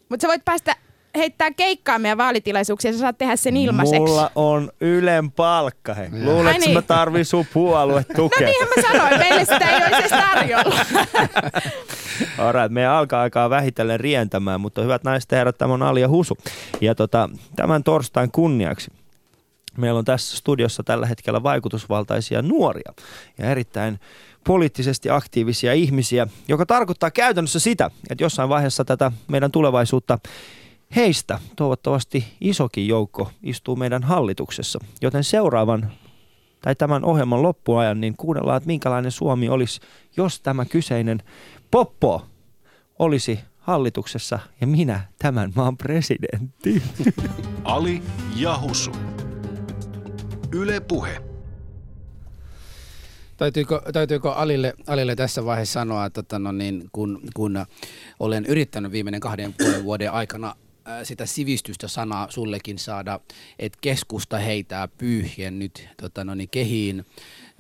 Mutta sä voit päästä heittää keikkaa meidän vaalitilaisuuksia, ja sä saat tehdä sen ilmaiseksi. Mulla on Ylen palkka, he. Luuletko, Ai niin. mä tarvin sun puolue tukea? No niinhän mä sanoin, meille sitä ei olisi edes tarjolla. Alright, meidän alkaa aikaa vähitellen rientämään, mutta hyvät naiset ja herrat, tämä on Ali ja Husu. Ja tota, tämän torstain kunniaksi meillä on tässä studiossa tällä hetkellä vaikutusvaltaisia nuoria ja erittäin poliittisesti aktiivisia ihmisiä, joka tarkoittaa käytännössä sitä, että jossain vaiheessa tätä meidän tulevaisuutta heistä toivottavasti isokin joukko istuu meidän hallituksessa. Joten seuraavan tai tämän ohjelman loppuajan, niin kuunnellaan, että minkälainen Suomi olisi, jos tämä kyseinen poppo olisi hallituksessa ja minä tämän maan presidentti. Ali ja Husu. Yle Puhe. Täytyykö, täytyykö Alille, Alille tässä vaiheessa sanoa, että tota, no niin, kun, kun olen yrittänyt viimeinen kahden puolen vuoden aikana sitä sivistystä sanaa sullekin saada, että keskusta heitää pyyhien nyt tota, no niin, kehiin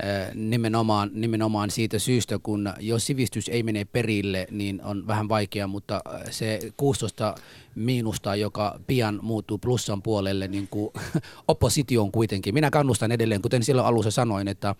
ää, nimenomaan, nimenomaan siitä syystä, kun jos sivistys ei mene perille, niin on vähän vaikea, mutta ää, se 16 miinusta, joka pian muuttuu plussan puolelle, niin kuin oppositioon kuitenkin. Minä kannustan edelleen, kuten silloin alussa sanoin, että,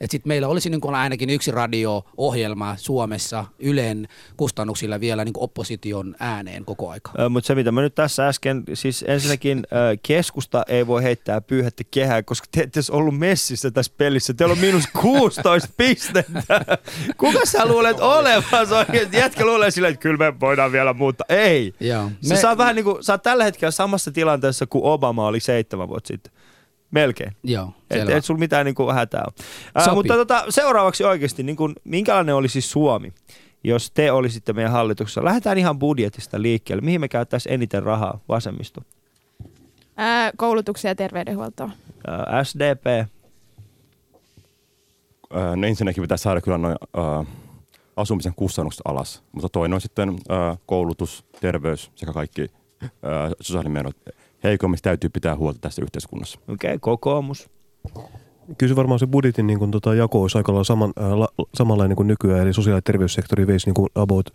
että sit meillä olisi niin kuin ainakin yksi radio-ohjelma Suomessa Ylen kustannuksilla vielä niin kuin opposition ääneen koko aika. Mutta se mitä mä nyt tässä äsken, siis ensinnäkin ö, keskusta ei voi heittää pyyhettä kehään, koska te ette ollut messissä tässä pelissä. Teillä on miinus 16 pistettä. Kuka sä luulet olevansa oikein? Jätkä luulee silleen, että kyllä me voidaan vielä muuttaa. Ei. Joo. Se saa vähän niin kuin, sä oot tällä hetkellä samassa tilanteessa kuin Obama oli seitsemän vuotta sitten. Melkein. Joo, Et, selvä. et sulla mitään niin kuin hätää ole. Ää, mutta tota, seuraavaksi oikeasti, niin kuin, minkälainen olisi Suomi, jos te olisitte meidän hallituksessa? Lähdetään ihan budjetista liikkeelle. Mihin me käyttäisiin eniten rahaa vasemmisto? Ää, koulutuksia ja terveydenhuoltoa. Ää, SDP, Öö, no ensinnäkin pitäisi saada kyllä noin asumisen kustannukset alas, mutta toinen on sitten öö, koulutus, terveys sekä kaikki öö, sosiaalimenot. Heikommista täytyy pitää huolta tässä yhteiskunnassa. okei, okay, kokoomus. Kyllä se varmaan se budjetin niin kuin, tota, jako olisi aika lailla saman, ää, la, samanlainen kuin nykyään, eli sosiaali- ja terveyssektori veisi niin kuin about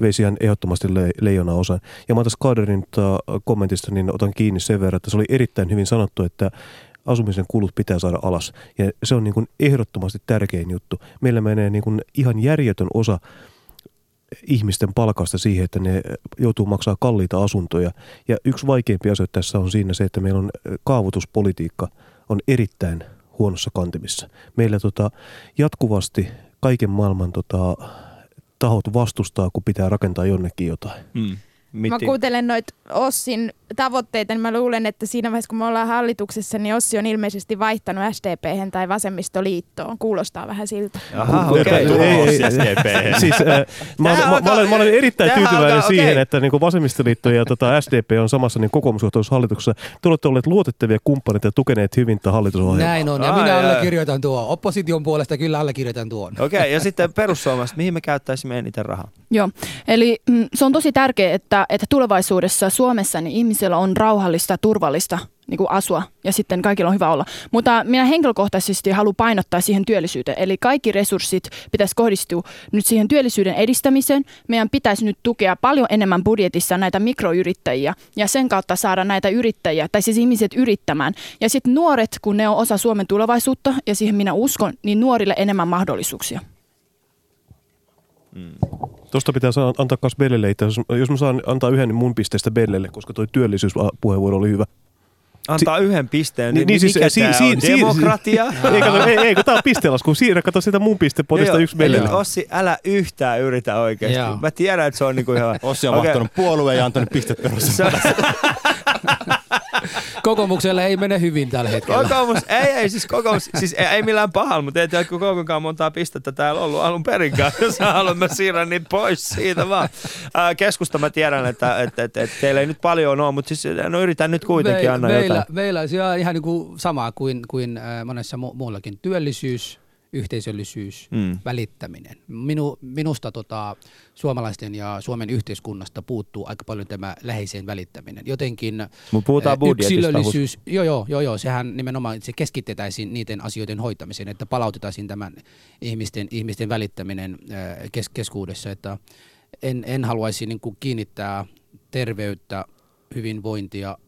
veisi ihan ehdottomasti le, leijona osan. Ja mä tässä Kaderin tota, kommentista niin otan kiinni sen verran, että se oli erittäin hyvin sanottu, että asumisen kulut pitää saada alas. Ja se on niin kuin ehdottomasti tärkein juttu. Meillä menee niin kuin ihan järjetön osa ihmisten palkasta siihen, että ne joutuu maksaa kalliita asuntoja. Ja yksi vaikeampi asia tässä on siinä se, että meillä on kaavoituspolitiikka on erittäin huonossa kantimissa. Meillä tota, jatkuvasti kaiken maailman tota, tahot vastustaa, kun pitää rakentaa jonnekin jotain. Mm. Mä kuuntelen noita Ossin tavoitteita, niin mä luulen, että siinä vaiheessa kun me ollaan hallituksessa, niin Ossi on ilmeisesti vaihtanut SDP tai vasemmistoliittoon. Kuulostaa vähän siltä. Aha, Ei, okei. ei, ei, SDP. Siis, äh, mä, olen, mä olen erittäin tyytyväinen alkaa- siihen, okei. että niin vasemmistoliitto ja tota SDP on samassa niin kokoomusjohtoisessa hallituksessa. Te olette olleet luotettavia kumppaneita ja tukeneet hyvin tätä hallitusohjelmaa. Näin on, ja Ai, minä ai. allekirjoitan tuon. Opposition puolesta kyllä allekirjoitan tuon. Okei, okay, ja sitten perussuomalaiset, mihin me käyttäisimme eniten rahaa? Joo, eli mm, se on tosi tärkeää, että, että tulevaisuudessa Suomessa niin ihmisillä on rauhallista turvallista niin kuin asua ja sitten kaikilla on hyvä olla. Mutta minä henkilökohtaisesti haluan painottaa siihen työllisyyteen. Eli kaikki resurssit pitäisi kohdistua nyt siihen työllisyyden edistämiseen. Meidän pitäisi nyt tukea paljon enemmän budjetissa näitä mikroyrittäjiä ja sen kautta saada näitä yrittäjiä, tai siis ihmiset yrittämään. Ja sitten nuoret, kun ne on osa Suomen tulevaisuutta ja siihen minä uskon, niin nuorille enemmän mahdollisuuksia. Tuosta pitää saa antaa myös Bellelle itse. Jos mä saan antaa yhden mun pisteestä Bellelle, koska toi työllisyyspuheenvuoro oli hyvä. Antaa yhden pisteen, Niin- niin, niin niin siis, mikä si- si- on? si- Demokratia? ei, kato, ei, ei, kun tää on pistelasku. Siirrä, kato sitä mun pistepotista yksi Bellelle. Eli Ossi, älä yhtään yritä oikeasti. Joo. Mä tiedän, että se on niinku ihan... Ossi on Okei. vahtanut puolueen ja antanut pistet perus. Kokoomukselle ei mene hyvin tällä hetkellä. Kokoomus, ei, ei, siis kokoomus, siis ei, ei millään pahalla, mutta ei tiedä kuinka montaa pistettä täällä ollut alun perinkään, jos sä haluat, mä siirrän niitä pois siitä vaan. Ää, keskusta mä tiedän, että, että, että, että teillä ei nyt paljon ole, mutta siis no yritän nyt kuitenkin anna meillä, jotain. meillä on ihan niin kuin sama kuin, kuin monessa mu- muullakin. Työllisyys, yhteisöllisyys, Mm. välittäminen. Minu, minusta tota, suomalaisten ja Suomen yhteiskunnasta puuttuu aika paljon tämä läheiseen välittäminen. Jotenkin Mut puhutaan yksilöllisyys, joo, joo, joo, joo, sehän nimenomaan se keskitetäisiin niiden asioiden hoitamiseen, että palautettaisiin tämän ihmisten, ihmisten välittäminen kes, keskuudessa, että en, en haluaisi niin kuin kiinnittää terveyttä, hyvinvointia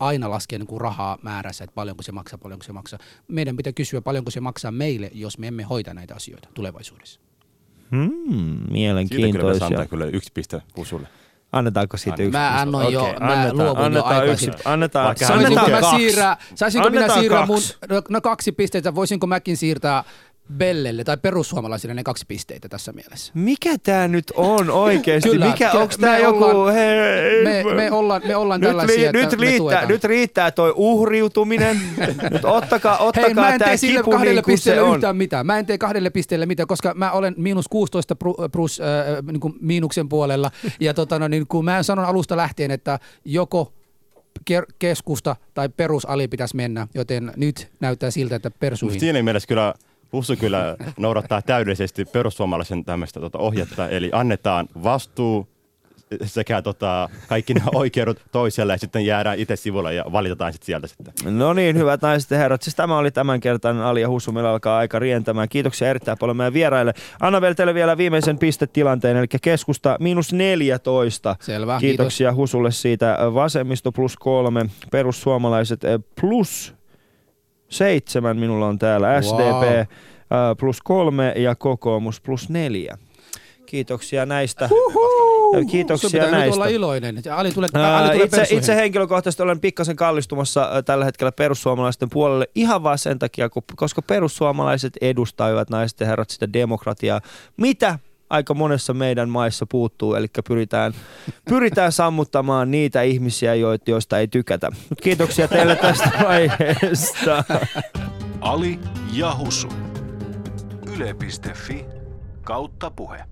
aina laskea niin kuin rahaa määrässä, että paljonko se maksaa, paljonko se maksaa. Meidän pitää kysyä, paljonko se maksaa meille, jos me emme hoita näitä asioita tulevaisuudessa. Hmm, Siitä kyllä mielenkiintoisia. kyllä yksi piste Husulle. Annetaanko siitä yksi? Mä annoin jo, Okei, mä annetaan, luovuin jo annetaan aikaa yksi, annetaan, Saisinko annetaan mä kaksi. siirrää, saisinko minä Annetaan siirrää mun, kaksi. no, no kaksi pistettä, voisinko mäkin siirtää Bellelle tai perussuomalaisille ne kaksi pisteitä tässä mielessä? Mikä tää nyt on oikeesti? Kyllä, Mikä, onks tää me joku... ollaan- hei, Me, me ollaan, me ollaan nyt, tällaisia, li, että nyt, riittää, nyt riittää toi uhriutuminen. nyt ottakaa, ottakaa Hei, mä en tää tee sille kipu kahdelle niin kuin pisteelle on. yhtään mitään. Mä en tee kahdelle pisteelle mitään, koska mä olen miinus 16 pru- plus äh, niin kuin miinuksen puolella. Ja tota, no, niin kun mä sanon alusta lähtien, että joko ke- keskusta tai perusali pitäisi mennä, joten nyt näyttää siltä, että persuihin. siinä mielessä kyllä Hussu kyllä noudattaa täydellisesti perussuomalaisen tämmöistä tota ohjetta, eli annetaan vastuu sekä tota, kaikki nämä oikeudet toiselle ja sitten jäädään itse sivulle ja valitetaan sitten sieltä sitten. No niin, hyvät naiset ja herrat. Siis tämä oli tämänkertainen Ali ja Hussu. Meillä alkaa aika rientämään. Kiitoksia erittäin paljon meidän vieraille. Anna vielä teille vielä viimeisen pistetilanteen, eli keskusta miinus 14. Selvä, Kiitoksia Husulle siitä. Vasemmisto plus kolme, perussuomalaiset eh, plus seitsemän minulla on täällä, Wow. SDP eh, plus kolme ja kokoomus plus neljä. Kiitoksia näistä. Sun Kiitoksia pitää nyt näistä. olla iloinen. Ali tulee, Ää, Ali tulee itse, itse henkilökohtaisesti olen pikkasen kallistumassa tällä hetkellä perussuomalaisten puolelle ihan vaan sen takia, kun- koska perussuomalaiset edustavat naiset ja herrat sitä demokratiaa. Mitä aika monessa meidän maissa puuttuu, eli pyritään, pyritään sammuttamaan niitä ihmisiä, joista ei tykätä. Mut kiitoksia teille tästä aiheesta. Ali ja Husu. Yle.fi kautta puhe.